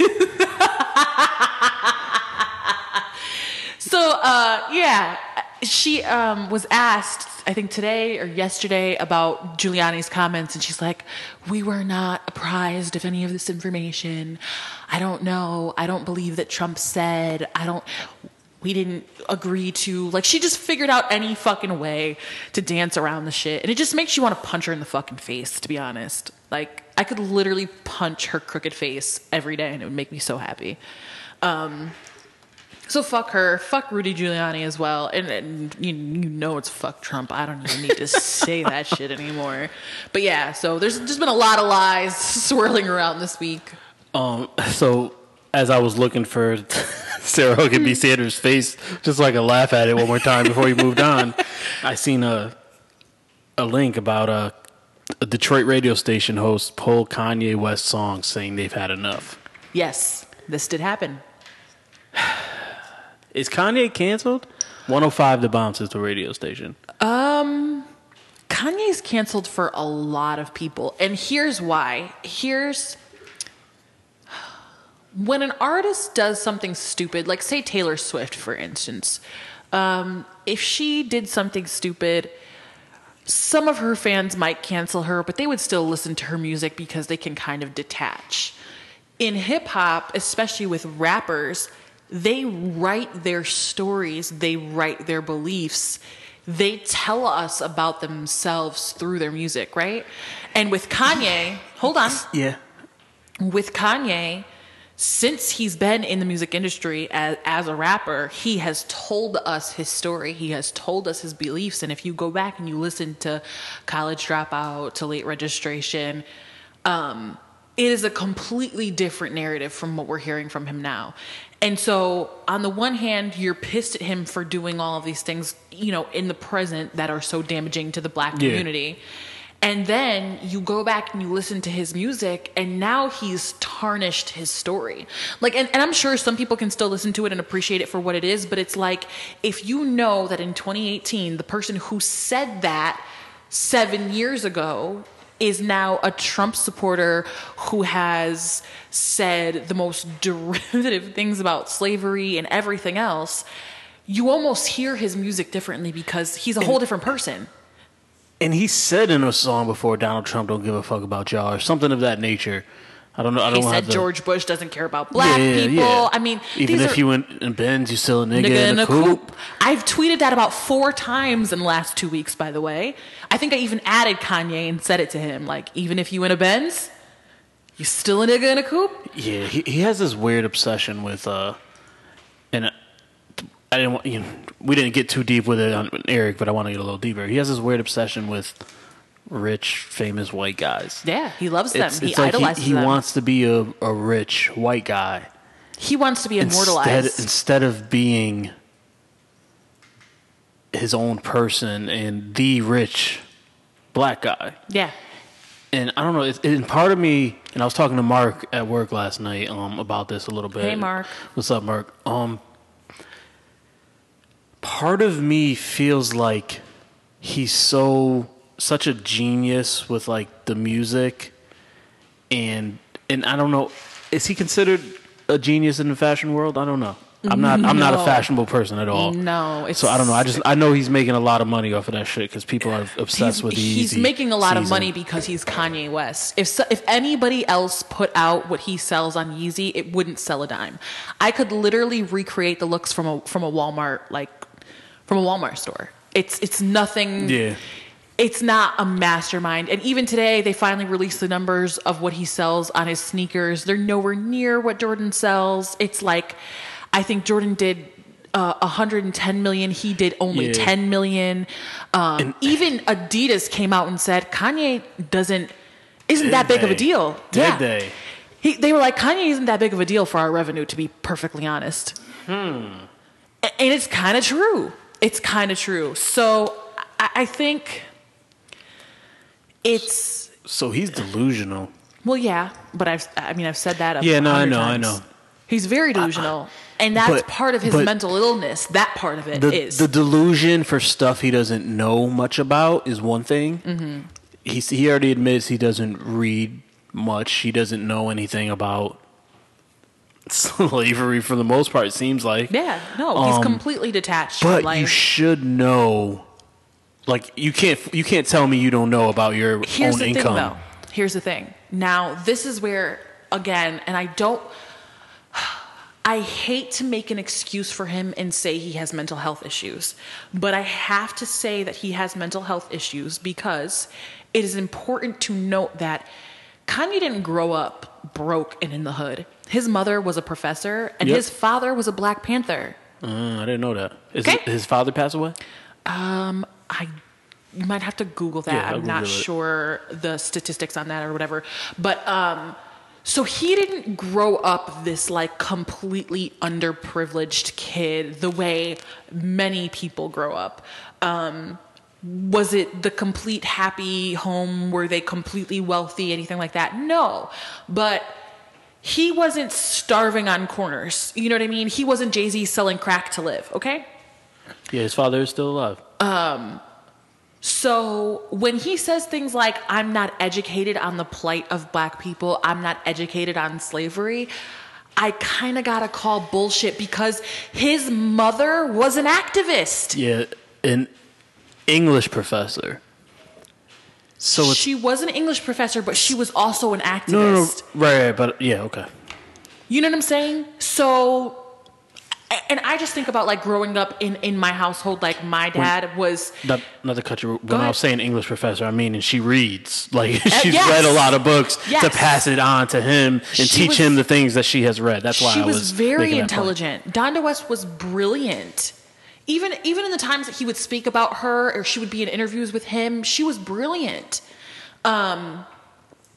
so uh, yeah, she um, was asked, I think today or yesterday, about Giuliani's comments, and she's like, "We were not apprised of any of this information. I don't know. I don't believe that Trump said. I don't." We didn't agree to like she just figured out any fucking way to dance around the shit. And it just makes you want to punch her in the fucking face, to be honest. Like I could literally punch her crooked face every day and it would make me so happy. Um so fuck her, fuck Rudy Giuliani as well, and, and you, you know it's fuck Trump. I don't even need to say (laughs) that shit anymore. But yeah, so there's just been a lot of lies (laughs) swirling around this week. Um, so as I was looking for (laughs) Sarah Huckabee Sanders' face, just so I could laugh at it one more time before we moved on, I seen a a link about a, a Detroit radio station host pull Kanye West songs saying they've had enough. Yes, this did happen. (sighs) Is Kanye canceled? 105 The Bounce is the radio station. Um, Kanye's canceled for a lot of people, and here's why. Here's (sighs) when an artist does something stupid, like say Taylor Swift, for instance, um, if she did something stupid, some of her fans might cancel her, but they would still listen to her music because they can kind of detach. In hip hop, especially with rappers, they write their stories, they write their beliefs, they tell us about themselves through their music, right? And with Kanye, hold on Yeah. with Kanye, since he's been in the music industry as, as a rapper, he has told us his story. He has told us his beliefs. And if you go back and you listen to College Dropout, to Late Registration, um, it is a completely different narrative from what we're hearing from him now. And so, on the one hand, you're pissed at him for doing all of these things, you know, in the present that are so damaging to the black Yeah. And then you go back and you listen to his music, and now he's tarnished his story. Like, and, and I'm sure some people can still listen to it and appreciate it for what it is, but it's like if you know that in 2018, the person who said that seven years ago is now a Trump supporter who has said the most (laughs) derivative things about slavery and everything else, you almost hear his music differently because he's a whole different person. And he said in a song before, Donald Trump don't give a fuck about y'all, or something of that nature. I don't know. I don't He said to- George Bush doesn't care about black Yeah, yeah, people. yeah. I mean, even if are, you went in a Benz, you still a nigga, nigga in a coupe. I've tweeted that about four times in the last two weeks. By the way, I think I even added Kanye and said it to him. Like, even if you in a Benz, you still a nigga in a coupe. Yeah, he he has this weird obsession with uh, and I didn't want you know we didn't get too deep with it on Eric, but I want to get a little deeper. He has this weird obsession with rich, famous white guys. Yeah, he loves them. It's, he it's like idolizes he, he them. wants to be a, a rich white guy he wants to be immortalized. instead of being his own person and the rich black guy. yeah, and I don't know. It's, and part of me, and I was talking to Mark at work last night um, about this a little bit. Hey, Mark. what's up, Mark? Um, part of me feels like he's so such a genius with like the music, and and I don't know. Is he considered a genius in the fashion world? I don't know. I'm not. I'm not a fashionable person at all. No, it's- so I don't know. I just I know he's making a lot of money off of that shit because people are obsessed with he's making a lot of money because he's Kanye West. If so, if anybody else put out what he sells on Yeezy, it wouldn't sell a dime. I could literally recreate the looks from a from a Walmart like from a Walmart store. It's it's nothing. Yeah. It's not a mastermind. And even today, they finally released the numbers of what he sells on his sneakers. They're nowhere near what Jordan sells. It's like, I think Jordan did uh, 110 million. He did only Yeah. 10 million. Um, even Adidas came out and said Kanye doesn't isn't that big of a deal. Did yeah. they? He, they were like Kanye isn't that big of a deal for our revenue, to be perfectly honest. Hmm. And it's kind of true. It's kind of true. So I, I think it's So he's delusional. well, yeah. But I've I mean I've said that. a Yeah, no, I know, I know. He's very delusional, and that's but- part of his mental illness. That part of it is The the delusion for stuff he doesn't know much about is one thing. Mm-hmm. He he already admits he doesn't read much. He doesn't know anything about (laughs) slavery for the most part. It seems like. yeah. No, he's Um, completely detached But you should know. Like you can't you can't tell me you don't know about your Here's own the income. thing, though. Here's the thing. Now, this is where, again, and I don't. I hate to make an excuse for him and say he has mental health issues, but I have to say that he has mental health issues because it is important to note that Kanye didn't grow up broke and in the hood. His mother was a professor, and Yep. his father was a Black Panther. Uh, I didn't know that. Is Okay. his father passed away? Um, I you might have to Google that. Yeah, I'll I'm not Google it. sure the statistics on that or whatever. But um so he didn't grow up this like completely underprivileged kid the way many people grow up. Um was it the complete happy home? Were they completely wealthy? Anything like that? No. But he wasn't starving on corners. You know what I mean? He wasn't Jay Z selling crack to live, okay? Yeah, his father is still alive. Um, so when he says things like, I'm not educated on the plight of black people, I'm not educated on slavery, I kind of got to call bullshit because his mother was an activist. Yeah, an English professor. So it's she was an English professor, but she was also an activist. no, no, no, right, right, but yeah, okay. You know what I'm saying? So, and I just think about like growing up in, in my household, like my dad was. Not, not cut you. When I was saying English professor, I mean, and she reads (laughs) like uh, she's yes. read a lot of books Yes. to pass it on to him and She teach was- him the things that she has read. That's why she I was, She was very making that point. intelligent. Donda West was brilliant. Even even in the times that he would speak about her or she would be in interviews with him, she was brilliant. Um,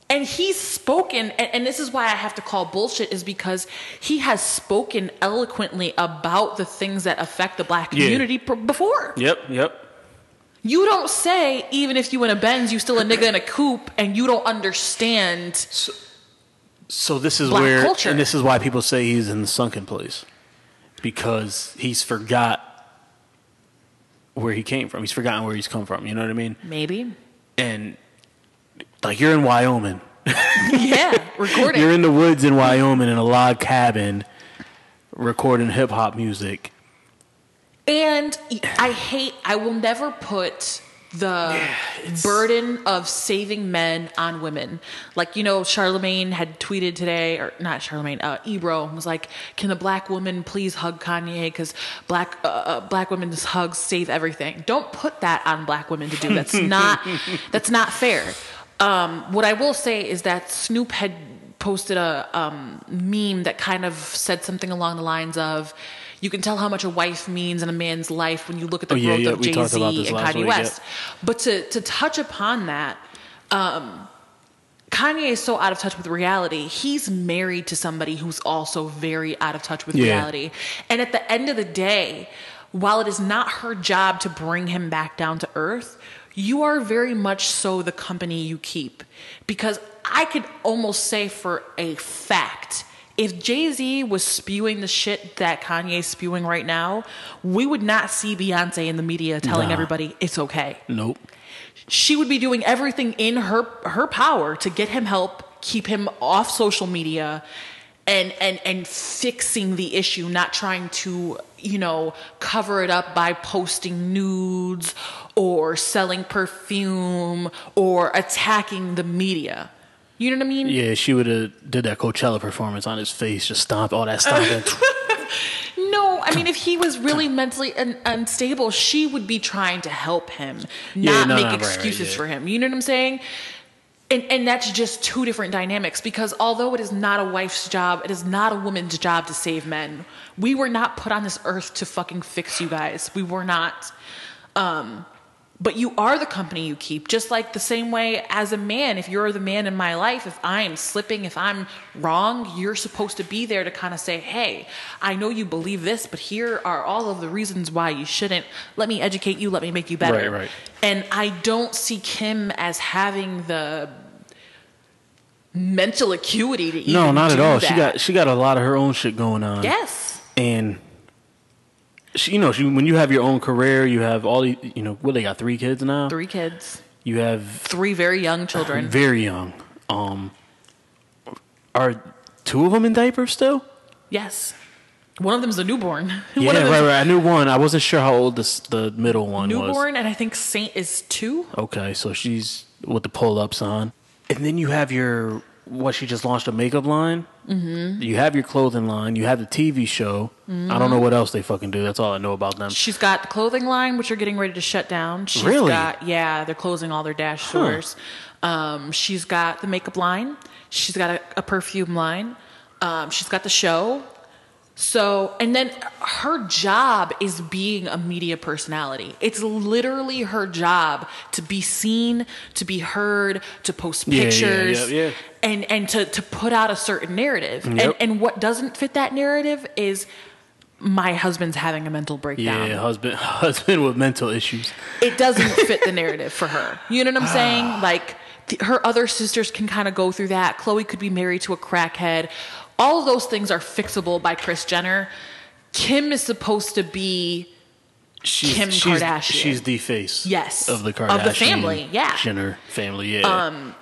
and he's spoken, and, and this is why I have to call bullshit, is because he has spoken eloquently about the things that affect the black Yeah. community pr- before. Yep, yep. You don't say, even if you in a Benz, you still a nigga in a coupe, and you don't understand. So this is Black where, culture. and this is why people say he's in the sunken place, because he's forgot where he came from. He's forgotten where he's come from. You know what I mean? Maybe. And like you're in Wyoming. (laughs) Yeah, recording. You're in the woods in Wyoming in a log cabin recording hip hop music. And I hate, I will never put the burden of saving men on women. Like, you know, Charlamagne had tweeted today, or not Charlamagne, uh, Ebro was like, can the black woman please hug Kanye? Because black, uh, uh, black women's hugs save everything. Don't put that on black women to do. That's (laughs) not, that's not fair. Um, what I will say is that Snoop had posted a um, meme that kind of said something along the lines of, "You can tell how much a wife means in a man's life when you look at the Oh, yeah, growth yeah, of Jay Z and Kanye week, West." But to to touch upon that, um, Kanye is so out of touch with reality. He's married to somebody who's also very out of touch with Yeah. reality. And at the end of the day, while it is not her job to bring him back down to earth, you are very much so the company you keep. Because I could almost say for a fact, if Jay Z was spewing the shit that Kanye's spewing right now, we would not see Beyonce in the media telling Nah. everybody it's okay Nope. she would be doing everything in her her power to get him help, keep him off social media, and and and fixing the issue, not trying to you know cover it up by posting nudes or selling perfume or attacking the media. You know what I mean? Yeah, she would have did that Coachella performance on his face, just stomped all that stomping. (laughs) (laughs) No, I mean, if he was really mentally un- unstable, she would be trying to help him, not Yeah, no, make no, right, right, excuses yeah. for him. You know what I'm saying? and and that's just two different dynamics because although it is not a wife's job, it is not a woman's job to save men. We were not put on this earth to fucking fix you guys. We were not. Um, but you are the company you keep. Just like the same way as a man, if you're the man in my life, if I am slipping, if I'm wrong, you're supposed to be there to kind of say, hey, I know you believe this, but here are all of the reasons why you shouldn't. Let me educate you, let me make you better. Right, right. And I don't see Kim as having the mental acuity to even No, not at all. She got she got a lot of her own shit going on. Yes. and she, you know, she, when you have your own career, you have all the, you know, what they got three kids now. Three kids, You have three very young children. very young. Um, are two of them in diapers still? yes. One of them's a newborn. (laughs) Yeah, right, right. I knew one. I wasn't sure how old this the middle one was. newborn, and I think Saint is two. Okay, so she's with the pull ups on, and then you have your what? She just launched a makeup line. Mm-hmm. You have your clothing line. You have the TV show. I don't know what else they fucking do. That's all I know about them. She's got the clothing line, which are getting ready to shut down. She's Really? got yeah, they're closing all their DASH stores. Um, she's got the makeup line. She's got a, a perfume line. Um, she's got the show. So, and then her job is being a media personality. It's literally her job to be seen, to be heard, to post Yeah, yeah, pictures, yeah, yeah. and and to to put out a certain narrative. And Yep. and what doesn't fit that narrative is my husband's having a mental breakdown Yeah, husband, (laughs) husband with mental issues. it doesn't fit the narrative for her. You know what I'm (sighs) saying? Like her other sisters can kind of go through that. Khloe could be married to a crackhead. All of those things are fixable by Kris Jenner. Kim is supposed to be She's, Kim she's, Kardashian. She's the face. Yes. of the Of the Kardashian family, yeah. Jenner family. Yeah. Um,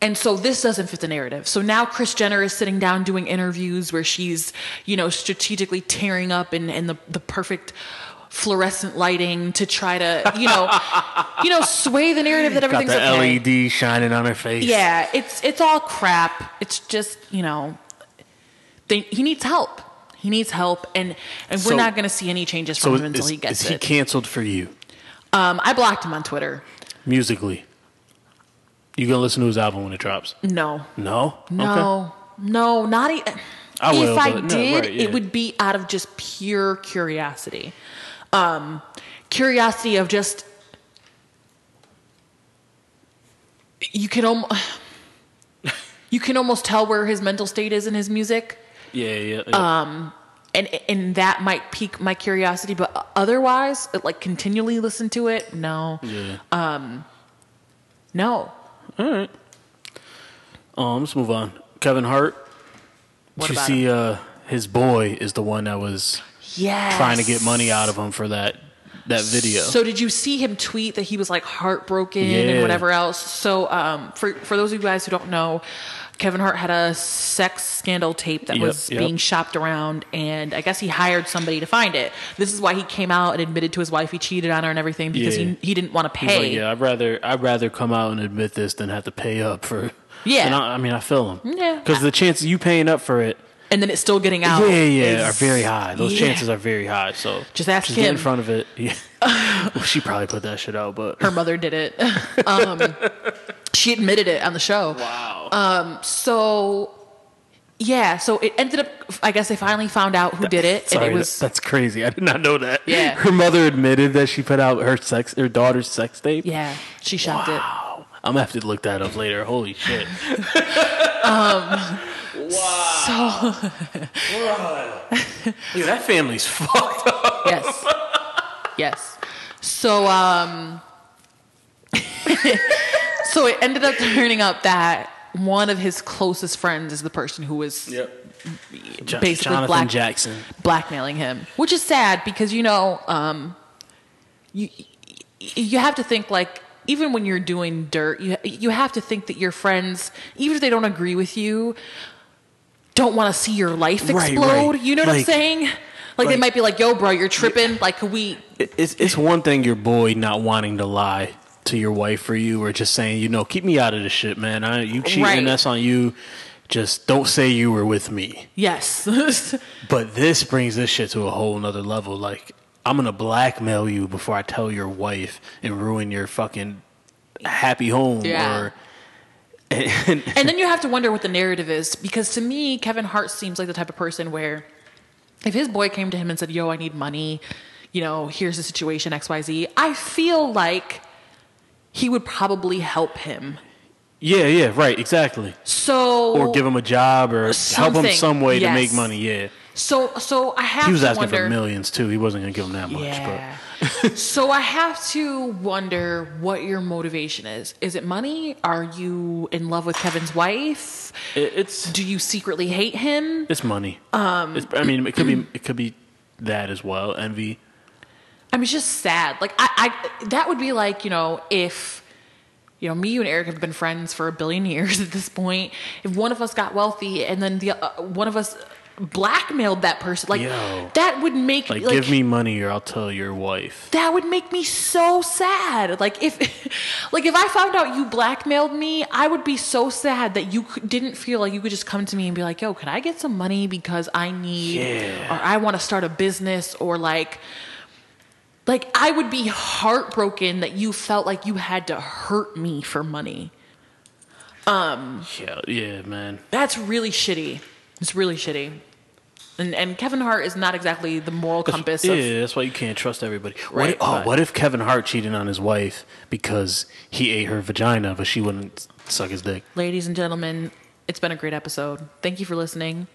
and so this doesn't fit the narrative. So now Kris Jenner is sitting down doing interviews where she's, you know, strategically tearing up in, in the, the perfect fluorescent lighting to try to, you know, you know, sway the narrative that Got everything's the okay. LED shining on her face. Yeah, it's it's all crap. It's just you know, they, he needs help. He needs help, and and we're So- not going to see any changes So from him until is, he gets is he it. canceled for you um, I blocked him on Twitter. musically? You gonna listen to his album when it drops? No, No. Okay. no, no, not even. I will, if I but no, did, right, yeah. it would be out of just pure curiosity. Um, curiosity of just you can almost (sighs) you can almost tell where his mental state is in his music. Yeah, yeah. yeah. and and that might pique my curiosity but otherwise like continually listen to it no yeah. no All right. Um, let's move on. Kevin Hart. What Did you about see uh his boy is the one that was yes trying to get money out of him for that that video. so did you see him tweet that he was like heartbroken Yeah. and whatever else so um for for those of you guys who don't know Kevin Hart had a sex scandal tape that Yep, was yep. being shopped around, and I guess he hired somebody to find it. This is why he came out and admitted to his wife he cheated on her and everything because Yeah. he, he didn't want to pay. like, yeah, I'd rather I'd rather come out and admit this than have to pay up for. Yeah. And I, I mean, I feel him. Yeah. Because the chances you paying up for it, And then it's still getting out. yeah, yeah, is- are very high. Those yeah. chances are very high. So Just ask him get in front of it. (laughs) Yeah. well, she probably put that shit out, but her mother did it. (laughs) um, she admitted it on the show. wow. Um, So, yeah. So it ended up. I guess they finally found out who did it, Sorry, and it was. that's crazy. I did not know that. Yeah. Her mother admitted that she put out her sex, her daughter's sex tape. yeah, she shopped Wow. I'm gonna have to look that up later. Holy shit. (laughs) wow. So, Dude, that family's fucked up. Yes. Yes. So, um, (laughs) (laughs) so it ended up (laughs) turning up that one of his closest friends is the person who was Jo- Basically Jonathan black- Jackson. blackmailing him, which is sad because you know, um, you you have to think like even when you're doing dirt, you you have to think that your friends, even if they don't agree with you, don't want to see your life explode. right. You know what I'm saying? Like, they might be like, "Yo, bro, you're tripping." Like, could we? It's it's one thing your boy not wanting to lie to your wife for you, or just saying, you know, keep me out of this shit, man. I, you cheating, Right. that's on you. Just don't say you were with me. Yes. (laughs) But this brings this shit to a whole nother level. Like, I'm gonna blackmail you before I tell your wife and ruin your fucking happy home Yeah. or (laughs) And, and then you have to wonder what the narrative is because to me kevin hart seems like the type of person where if his boy came to him and said yo i need money you know here's the situation xyz i feel like he would probably help him yeah, yeah, right, exactly. so Or give him a job or help him some way to make money. Yeah, so so i have he was to asking wonder for millions too. He wasn't gonna give him that much. yeah so i have to wonder what your motivation is is it money are you in love with kevin's wife it's do you secretly hate him it's money. Um, it's, I mean, it could be (clears throat) it could be that as well. Envy. I mean, it's just sad. Like I, I, that would be like you know if you know me, you and Eric have been friends for a billion (laughs) years at this point. If one of us got wealthy and then the uh, one of us blackmailed that person, like Yo. that would make Like, like, give me money or I'll tell your wife. that would make me so sad. Like if, (laughs) like if I found out you blackmailed me, I would be so sad that you didn't feel like you could just come to me and be like, "Yo, can I get some money because I need, Yeah. or I want to start a business, or like." Like I would be heartbroken that you felt like you had to hurt me for money. Um, yeah, yeah, man. That's really shitty. It's really shitty. And and Kevin Hart is not exactly the moral compass Yeah, of that's why you can't trust everybody. What Right, if- oh, what if Kevin Hart cheated on his wife because he ate her vagina, but she wouldn't suck his dick? ladies and gentlemen, it's been a great episode. Thank you for listening.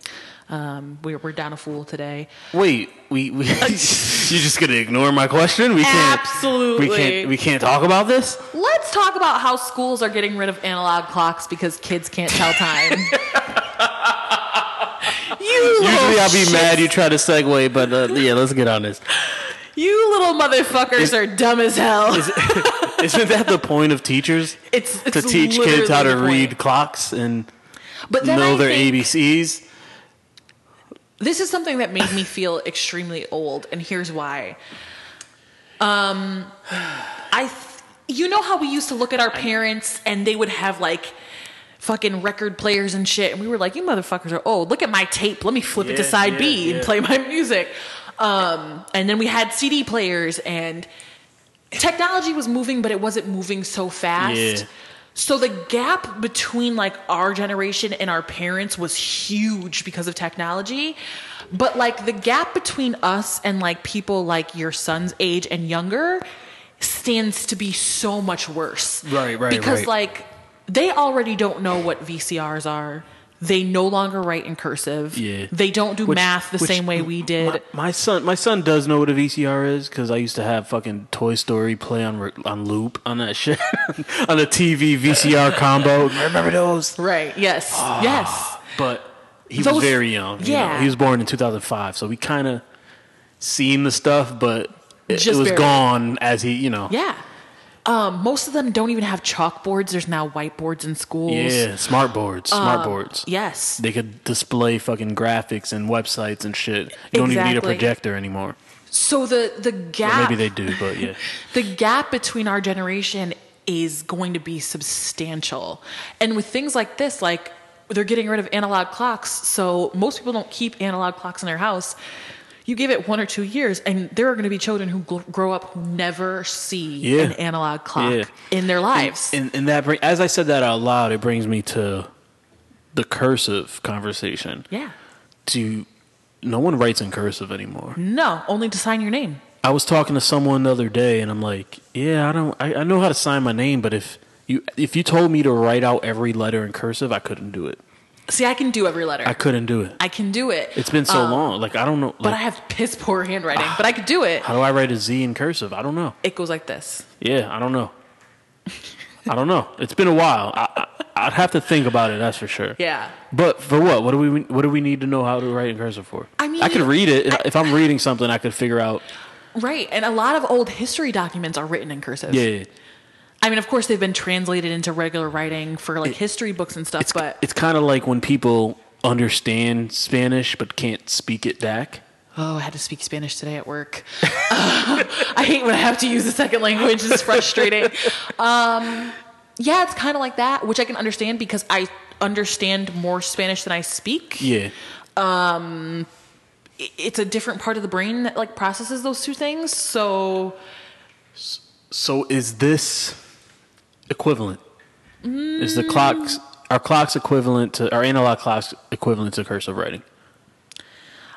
Um, we're, we're down a fool today. Wait, we, we (laughs) you're just gonna ignore my question? We can't. Absolutely. We can't. We can't talk about this. Let's talk about how schools are getting rid of analog clocks because kids can't tell time. (laughs) you Usually, I'll be shit- mad you try to segue, but uh, yeah, let's get on this. You little motherfuckers are dumb as hell. (laughs) Isn't that the point of teachers it's, it's to teach kids how to read clocks and but know I their ABCs? This is something that made me feel extremely old and here's why. Um i th- you know how we used to look at our parents and they would have like fucking record players and shit and we were like you motherfuckers are old. Look at my tape. Let me flip it to side yeah, b yeah. and play my music. Um and then we had cd players and technology was moving but it wasn't moving so fast. Yeah. So the gap between like our generation and our parents was huge because of technology. But like the gap between us and like people like your son's age and younger stands to be so much worse. Right, right, Because right. like they already don't know what VCRs are. They no longer write in cursive. Yeah. They don't do Which- math the which- same way we did. My, my son, my son does know what a VCR is because I used to have fucking Toy Story play on on loop on that shit (laughs) on the TV VCR combo. Remember those? right. Yes. Ah, yes. But he Those- was very young. you know. yeah. he was born in 2005, so we kind of seen the stuff, but it, it was barely. gone as he, you know. Yeah. Um, most of them don't even have chalkboards. There's now whiteboards in schools. Yeah, smart boards, smart boards. Yes. They could display fucking graphics and websites and shit. You don't even need a Exactly. projector anymore. So the the Or gap maybe they do, but yeah. (laughs) the gap between our generation is going to be substantial. And with things like this, like they're getting rid of analog clocks, so most people don't keep analog clocks in their house. You give it one or two years, and there are going to be children who gl- grow up who never see Yeah. an analog clock Yeah. in their lives. And, and that bring, as I said that out loud, it brings me to the cursive conversation. yeah. To no one writes in cursive anymore. No, only to sign your name. I was talking to someone the other day, and I'm like, "Yeah, I don't. I, I know how to sign my name, but if you if you told me to write out every letter in cursive, I couldn't do it. See, I can do every letter. I couldn't do it. I can do it. It's been so Um, long. Like I don't know. But I have piss poor handwriting. but I could do it. how do I write a Z in cursive? I don't know. It goes like this. Yeah, I don't know. I don't know. It's been a while. I, I, I'd have to think about it. That's for sure. Yeah. But for what? What do we what do we need to know how to write in cursive for? I mean, I could read it if I'm reading something. I could figure out. Right. And a lot of old history documents are written in cursive. Yeah, I mean, of course, they've been translated into regular writing for like history books and stuff, it's but it's kind of like when people understand Spanish but can't speak it back. oh, I had to speak Spanish today at work. Uh, (laughs) I hate when I have to use a second language. It's frustrating. (laughs) Um, yeah, it's kind of like that, which I can understand because I understand more Spanish than I speak. Yeah, I- It's a different part of the brain that like processes those two things. So So is this equivalent? Is the clocks are clocks equivalent to are analog clocks equivalent to cursive writing?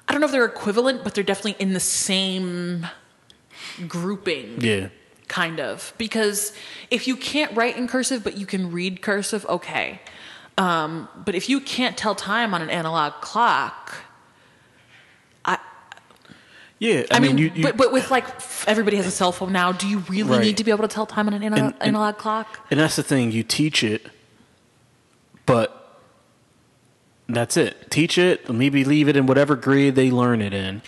I don't know if they're equivalent, but they're definitely in the same grouping. Yeah. kind of because if you can't write in cursive but you can read cursive okay um, but if you can't tell time on an analog clock Yeah, i, mean, you, you but, but with like everybody has a cell phone now do you really Right. need to be able to tell time on an ana- And- and- analog clock and that's the thing. You teach it, but that's it. Teach it. Maybe leave it in whatever grade they learn it in.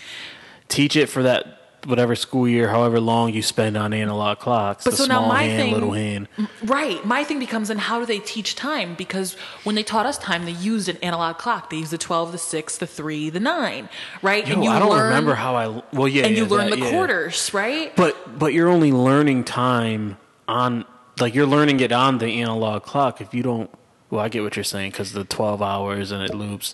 Teach it for that whatever school year, however long you spend on analog clocks. But the so now small my hand, thing- little hand. right my thing becomes then how do they teach time because when they taught us time they used an analog clock they used the 12 the 6 the 3 the 9 right Yo, and you I don't remember how I. Well, yeah, and you yeah, learn that- the yeah. quarters right But but you're only learning time on like you're learning it on the analog clock. If you don't, well, I get what you're saying because the 12 hours and it loops.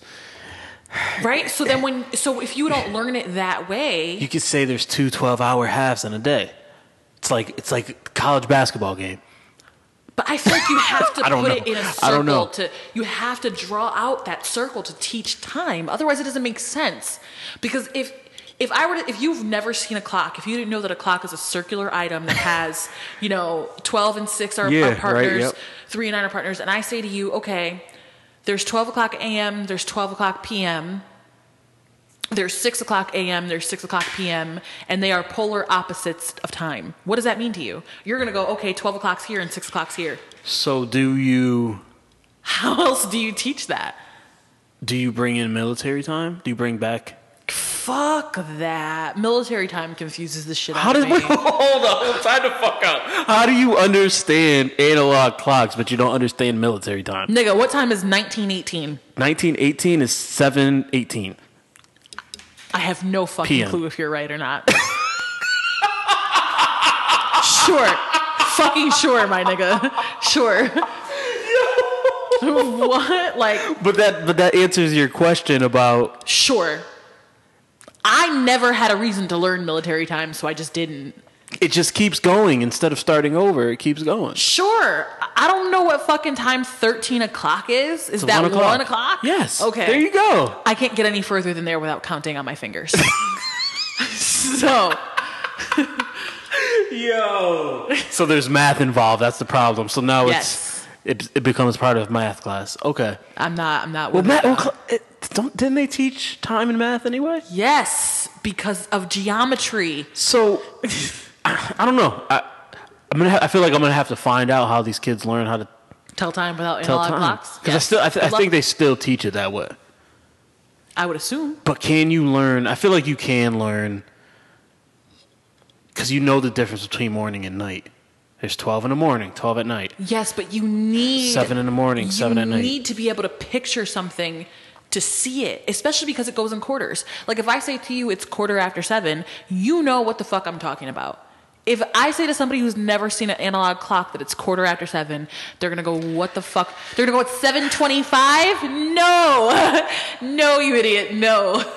Right so then when so if you don't learn it that way You could say there's two 12 hour halves in a day. It's like it's like college basketball game. But I feel like you have to (laughs) put know. it in a I don't circle know. to you have to draw out that circle to teach time. Otherwise it doesn't make sense. Because if if I were to, if you've never seen a clock, if you didn't know that a clock is a circular item that has, you know, 12 and 6 are, Yeah, are right, partners, yep. 3 and 9 are partners, and I say to you, okay, there's 12 o'clock a.m., there's 12 o'clock p.m., there's 6 o'clock a.m., there's 6 o'clock p.m., and they are polar opposites of time. What does that mean to you? You're going to go, okay, 12 o'clock's here and 6 o'clock's here. So do you How else do you teach that? do you bring in military time? Do you bring back? Fuck that. Military time confuses the shit How out does of me. (laughs) hold on? Time to fuck out. How do you understand analog clocks, but you don't understand military time? Nigga, what time is 1918? 1918 is 718. I have no fucking PM. clue if you're right or not. (laughs) sure. Fucking sure, my nigga. Sure. (laughs) what? Like, But that but that answers your question about sure. I never had a reason to learn military time, so I just didn't. it just keeps going instead of starting over. It keeps going. Sure. I don't know what fucking time 13 o'clock is. Is It's that one 1 o'clock. o'clock? Yes. Okay. There you go. I can't get any further than there without counting on my fingers. (laughs) so, Yo. So there's math involved. That's the problem. So now Yes. it's it, it becomes part of math class. Okay. I'm not, I'm not. Well, with math. Well, cl- it, don't didn't they teach time and math anyway? yes, because of geometry. So I, I don't know. I I'm gonna. Ha- I feel like I'm gonna have to find out how these kids learn how to Tell time without tell analog time. clocks. Because I Yes. still I, th- I Good luck. think they still teach it that way. I would assume. But can you learn? I feel like you can learn because you know the difference between morning and night. There's 12 in the morning, 12 at night. Yes, but you need Seven in the morning, you seven at night. You need to be able to picture something to see it, especially because it goes in quarters. Like if I say to you it's quarter after seven, you know what the fuck I'm talking about. If I say to somebody who's never seen an analog clock that it's quarter after seven, they're gonna go, "What the fuck?" They're gonna go, "It's seven twenty-five? No, (laughs) no, you idiot, no." (laughs)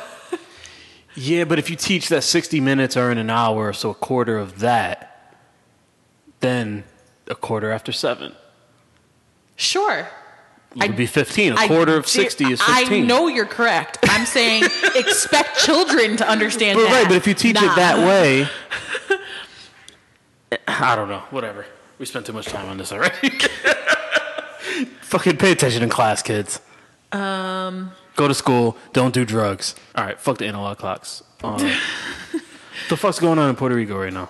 Yeah, but if you teach that 60 minutes are in an hour, so a quarter of that, then a quarter after seven Sure, would be 15. A I quarter of 60 is 15. I know you're correct. I'm saying (laughs) expect children to understand But that. right, but if you teach Nah. it that way, (laughs) I don't know. Whatever. We spent too much time on this already. (laughs) Fucking pay attention in class, kids. Um. Go to school. Don't do drugs. All right. Fuck the analog clocks. Um, the fuck's going on in Puerto Rico right now?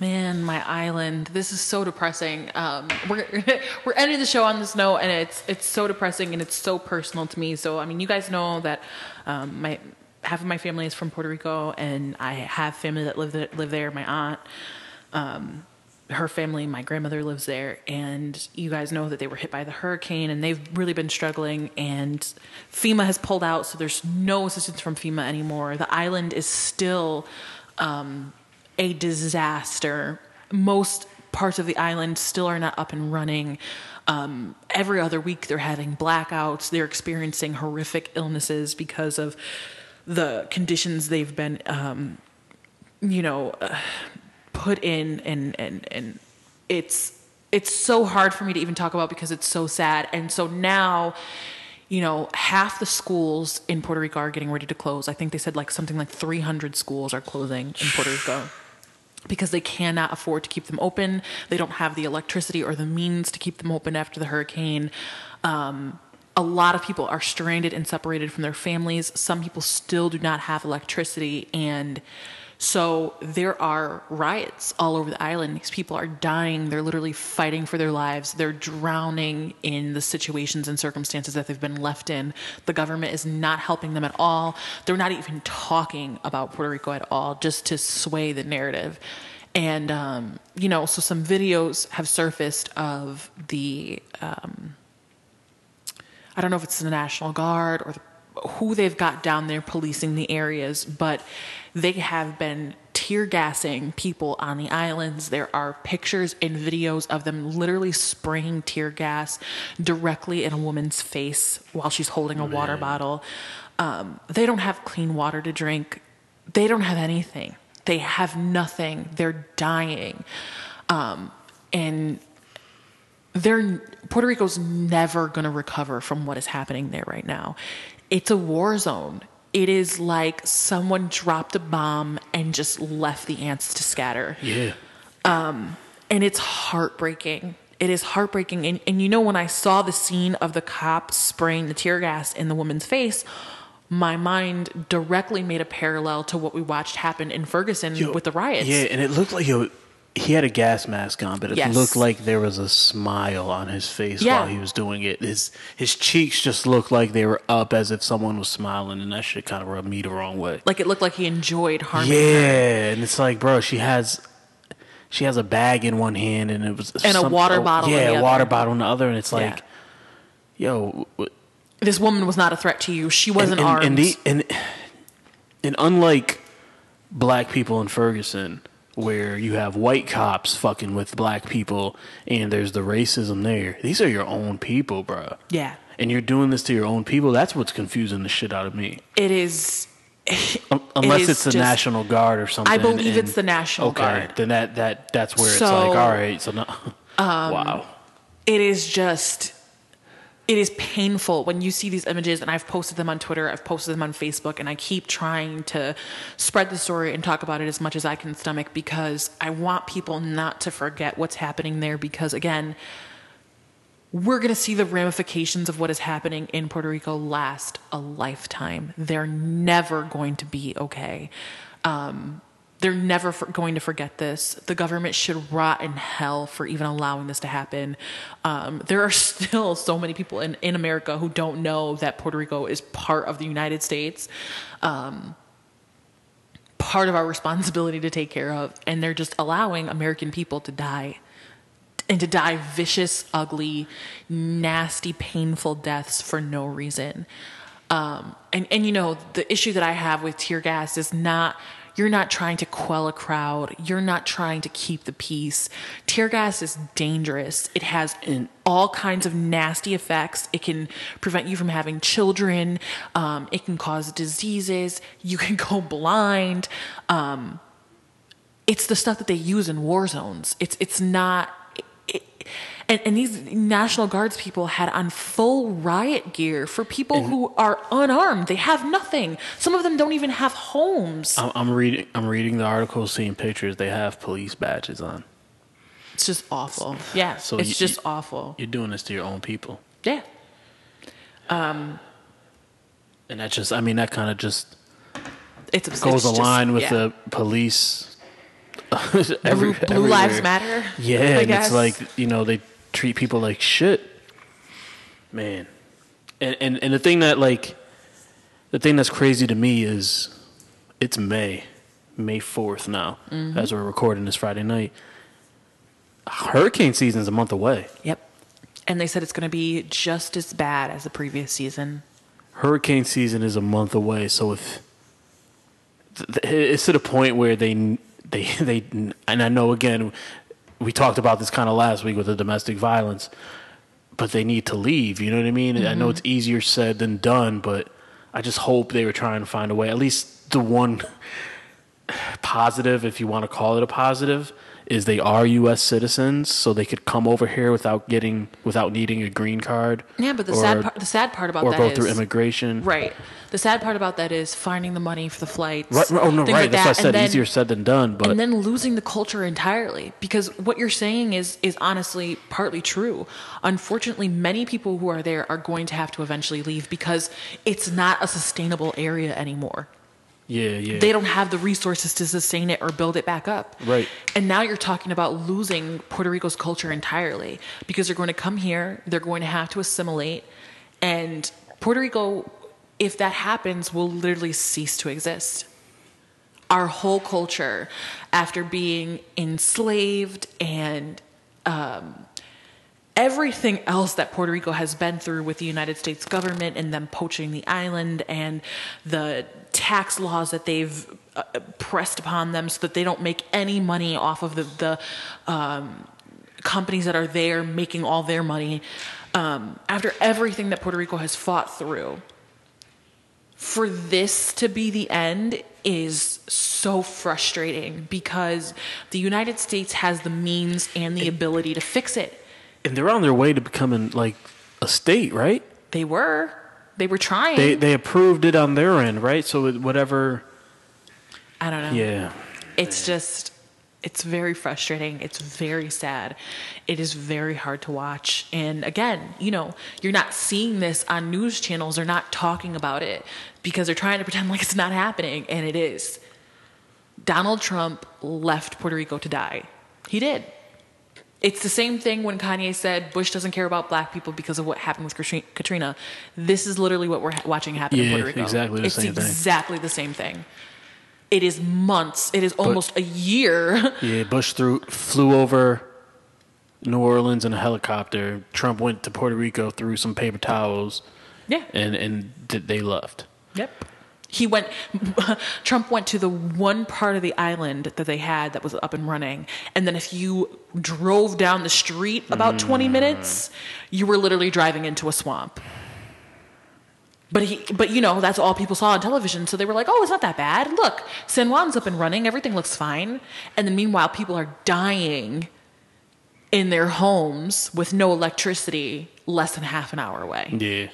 Man, my island. This is so depressing. Um, we're (laughs) we're ending the show on this note, and it's it's so depressing and it's so personal to me. So I mean, you guys know that um, my half of my family is from Puerto Rico, and I have family that live there, live there. My aunt, um, her family, my grandmother lives there, and you guys know that they were hit by the hurricane, and they've really been struggling. And FEMA has pulled out, so there's no assistance from FEMA anymore. The island is still. Um, a disaster. Most parts of the island still are not up and running. Um, every other week they're having blackouts. They're experiencing horrific illnesses because of the conditions they've been, um, you know, uh, put in, and and and it's it's so hard for me to even talk about because it's so sad. And so now, you know, half the schools in Puerto Rico are getting ready to close. I think they said like something like 300 schools are closing in Puerto Rico (sighs) (sighs) (sighs) because they cannot afford to keep them open. They don't have the electricity or the means to keep them open after the hurricane. Um, a lot of people are stranded and separated from their families. Some people still do not have electricity. And so there are riots all over the island. These people are dying. They're literally fighting for their lives. They're drowning in the situations and circumstances that they've been left in. The government is not helping them at all. They're not even talking about Puerto Rico at all, just to sway the narrative. And, um, you know, so some videos have surfaced of the. Um, I don't know if it's the National Guard or the, who they've got down there policing the areas, but they have been tear gassing people on the islands. There are pictures and videos of them literally spraying tear gas directly in a woman's face while she's holding a water bottle. Um, they don't have clean water to drink. They don't have anything. They have nothing. They're dying. Um, and they're Puerto Rico's never going to recover from what is happening there right now. It's a war zone. It is like someone dropped a bomb and just left the ants to scatter. Yeah. Um, and it's heartbreaking. It is heartbreaking. And, and you know, when I saw the scene of the cop spraying the tear gas in the woman's face, my mind directly made a parallel to what we watched happen in Ferguson Yo, with the riots. Yeah, and it looked like yo, he had a gas mask on, but it Yes. looked like there was a smile on his face Yeah. while he was doing it. His his cheeks just looked like they were up as if someone was smiling, and that shit kind of rubbed me the wrong way. Like it looked like he enjoyed harming yeah, her. and it's like, bro, she has she has a bag in one hand, and it was And a water oh, bottle in Yeah, a water bottle in the other, and it's like, Yeah. yo, w- This woman was not a threat to you. She wasn't and, armed. and, the, and and unlike black people in Ferguson, where you have white cops fucking with black people, and there's the racism there. These are your own people, bro. yeah. And you're doing this to your own people. That's what's confusing the shit out of me. It is Um, (laughs) unless is it's the just- National Guard or something. I believe and- it's the National Guard. okay, Guard. Then that that that's where it's So, um, like, all right, so no, (laughs) wow. it is just it is painful when you see these images and I've posted them on Twitter, I've posted them on Facebook and I keep trying to spread the story and talk about it as much as I can stomach because I want people not to forget what's happening there because again we're going to see the ramifications of what is happening in Puerto Rico last a lifetime. They're never going to be okay. Um, they're never for- going to forget this. The government should rot in hell for even allowing this to happen. Um, there are (laughs) still so many people in, in America who don't know that Puerto Rico is part of the United States. Um, part of our (laughs) responsibility to take care of, and they're just allowing American people to die and to die vicious, ugly, nasty, painful deaths for no reason. Um, and and you know the issue that I have with tear gas is not you're not trying to quell a crowd. You're not trying to keep the peace. Tear gas is dangerous. It has all kinds of nasty effects. It can prevent you from having children. Um, it can cause diseases. You can (laughs) go blind. Um, it's the stuff that they use in war zones. It's it's not. It, and, and these National Guards people had on full riot gear for people who are unarmed. They have nothing. Some of them don't even have homes. I'm, I'm reading. I'm reading the article, seeing pictures. They have police badges on. It's just awful. Yeah, So it's you- just you- awful. You're doing this to your own people, Yeah, Um. and that just. I mean, that kind of just it's it's goes just- along with yeah. the police. (laughs) Blue, every- Blue Lives. Matter. Yeah, I and guess. it's like you know they treat people like shit, man. And and and the thing that like, the thing that's crazy to me is, it's May, May fourth now, Mm-hmm. as we're recording this Friday night. Hurricane season's a month away. Yep. And they said it's going to be just as bad as the previous season. Hurricane season is a month away, so if it's to the point where they they (laughs) they and I know again we talked about this kind of last week with the domestic violence, but they need to leave. You know what I mean? I know mm-hmm. it's easier said than done, but I just hope they were trying to find a way. At least the one (sighs) positive, if you want to call it a positive, is they are U.S. citizens, so they could come over here without getting without needing a green card. Yeah, but the or- sad part, the sad part about or that go is through immigration. right. The sad part about that is finding the money for the flights. Right. Oh no, right. like That's why I that, said then- easier said than done. But and then losing the culture entirely because what you're saying is is honestly partly true unfortunately many people who are there are going to have to eventually leave because it's not a sustainable area anymore yeah, yeah. they don't have the resources to sustain it or build it back up Right. and now you're talking about losing puerto rico's culture entirely because they're going to come here they're going to have to assimilate and puerto rico if that happens will literally cease to exist our whole culture after being enslaved and um, everything else that Puerto Rico has been through with the United States government and them poaching the island and the tax laws that they've uh, pressed upon them so that they don't make any money off of the, the um, companies that are there making all their money. Um, after everything that Puerto Rico has fought through, for this to be the end is so frustrating because the United States has the means and the ability to fix it. And they're on their way to becoming like a state, right? They were. They were trying. They they approved it on their end, right? So whatever. I don't know. Yeah. It's just it's very frustrating. It's very sad. It is very hard to watch. And again, you know, you're not seeing this on news channels. They're not talking about it because they're trying to pretend like it's not happening and it is. Donald Trump left Puerto Rico to die. He did. It's the same thing when Kanye said Bush doesn't care about black people because of what happened with Katrina. This is literally what we're ha- watching happen in Puerto Rico. exactly the it's same thing. exactly the same thing. It is months. It is almost a year. (laughs) Yeah, Bush threw flew over New Orleans in a helicopter. Trump went to Puerto Rico, threw some paper towels, yeah. and and they left. Yep. He went. (laughs) Trump went to the one part of the island that they had that was up and running, and then if you drove down the street about mm. twenty minutes, you were literally driving into a swamp. But he, but you know, that's all people saw on television, so they were like, "Oh, it's not that bad. Look, San Juan's up and running. Everything looks fine." And then meanwhile, people are dying in their homes with no electricity, less than half an hour away. Yeah,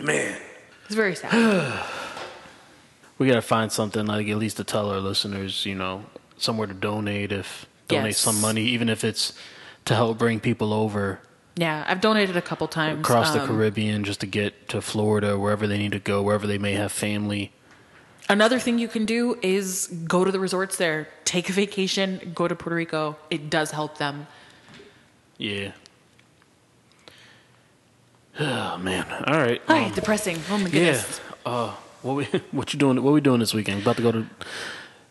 man, It's very sad. (sighs) (sighs) (sighs) we gotta find something like at least to tell our listeners, you know, somewhere to donate. If donate Yes. some money, even if it's to help bring people over Yeah, I've donated a couple times across the um, Caribbean just to get to Florida, wherever they need to go, wherever they may have family. Another thing you can do is go to the resorts there, take a vacation, go to Puerto Rico. It does help them. Yeah. (sighs) Oh man! All right. Ay, um, depressing. Oh my yeah. goodness. Uh, what we (laughs) what you doing? What we doing this weekend? About to go to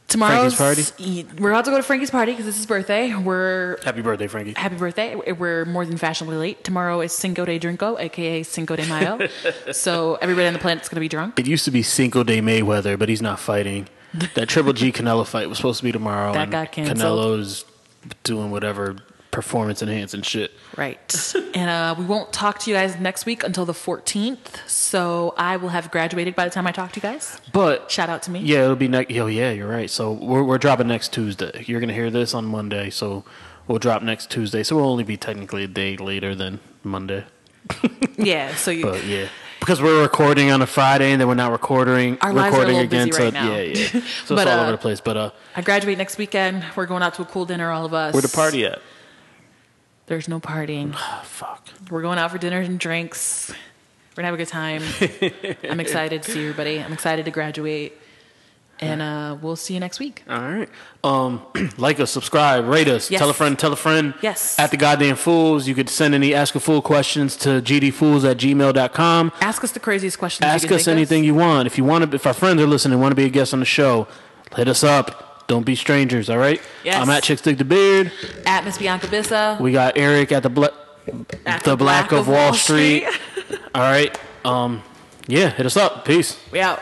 Tomorrow's Frankie's e- We're about to go to Frankie's party because it's his birthday. We're Happy birthday, Frankie. happy birthday. We're more than fashionably late. Tomorrow is Cinco de Drinko, aka Cinco de Mayo. (laughs) so everybody on the planet's gonna be drunk. It used to be Cinco de Mayweather, but he's not fighting. That Triple G (laughs) Canelo fight was supposed to be tomorrow. That and got canceled. Canelo's doing whatever performance enhancing shit. Right. (laughs) and uh, we won't talk to you guys next week until the 14th. So I will have graduated by the time I talk to you guys. But Shout out to me. yeah, it'll be next. Oh yeah, you're right. So we're we're dropping next Tuesday. You're gonna hear this on Monday, so we'll drop next Tuesday. So we'll only be technically a day later than Monday. (laughs) Yeah. So you. But yeah. Because we're recording on a Friday and then we're not recording Our lives are a recording little again. busy so right now. yeah, yeah. (laughs) So it's But, all uh, over the place. But uh I graduate next weekend. We're going out to a cool dinner, all of us. where the party at? There's no partying. Oh, fuck. We're going out for dinner and drinks. We're gonna have a good time. I'm (laughs) excited to see everybody. I'm excited to graduate. And uh, we'll see you next week. All right. Um, (clears throat) like us, subscribe, rate us, Yes. tell a friend, tell a friend. Yes. At the goddamn fools, you could send any ask a fool questions to gdfools at gmail.com. Ask us the craziest questions. you Ask us anything you want. If you want to, if our friends are listening, want to be a guest on the show, hit us up. Don't be strangers. All right. Yes. I'm at Chix Dig the Beard. At Miss Bianca Bisa. We got Eric at the Bla- at the Black of Wall Street. (laughs) All right. Um, yeah. Hit us up. Peace. We out.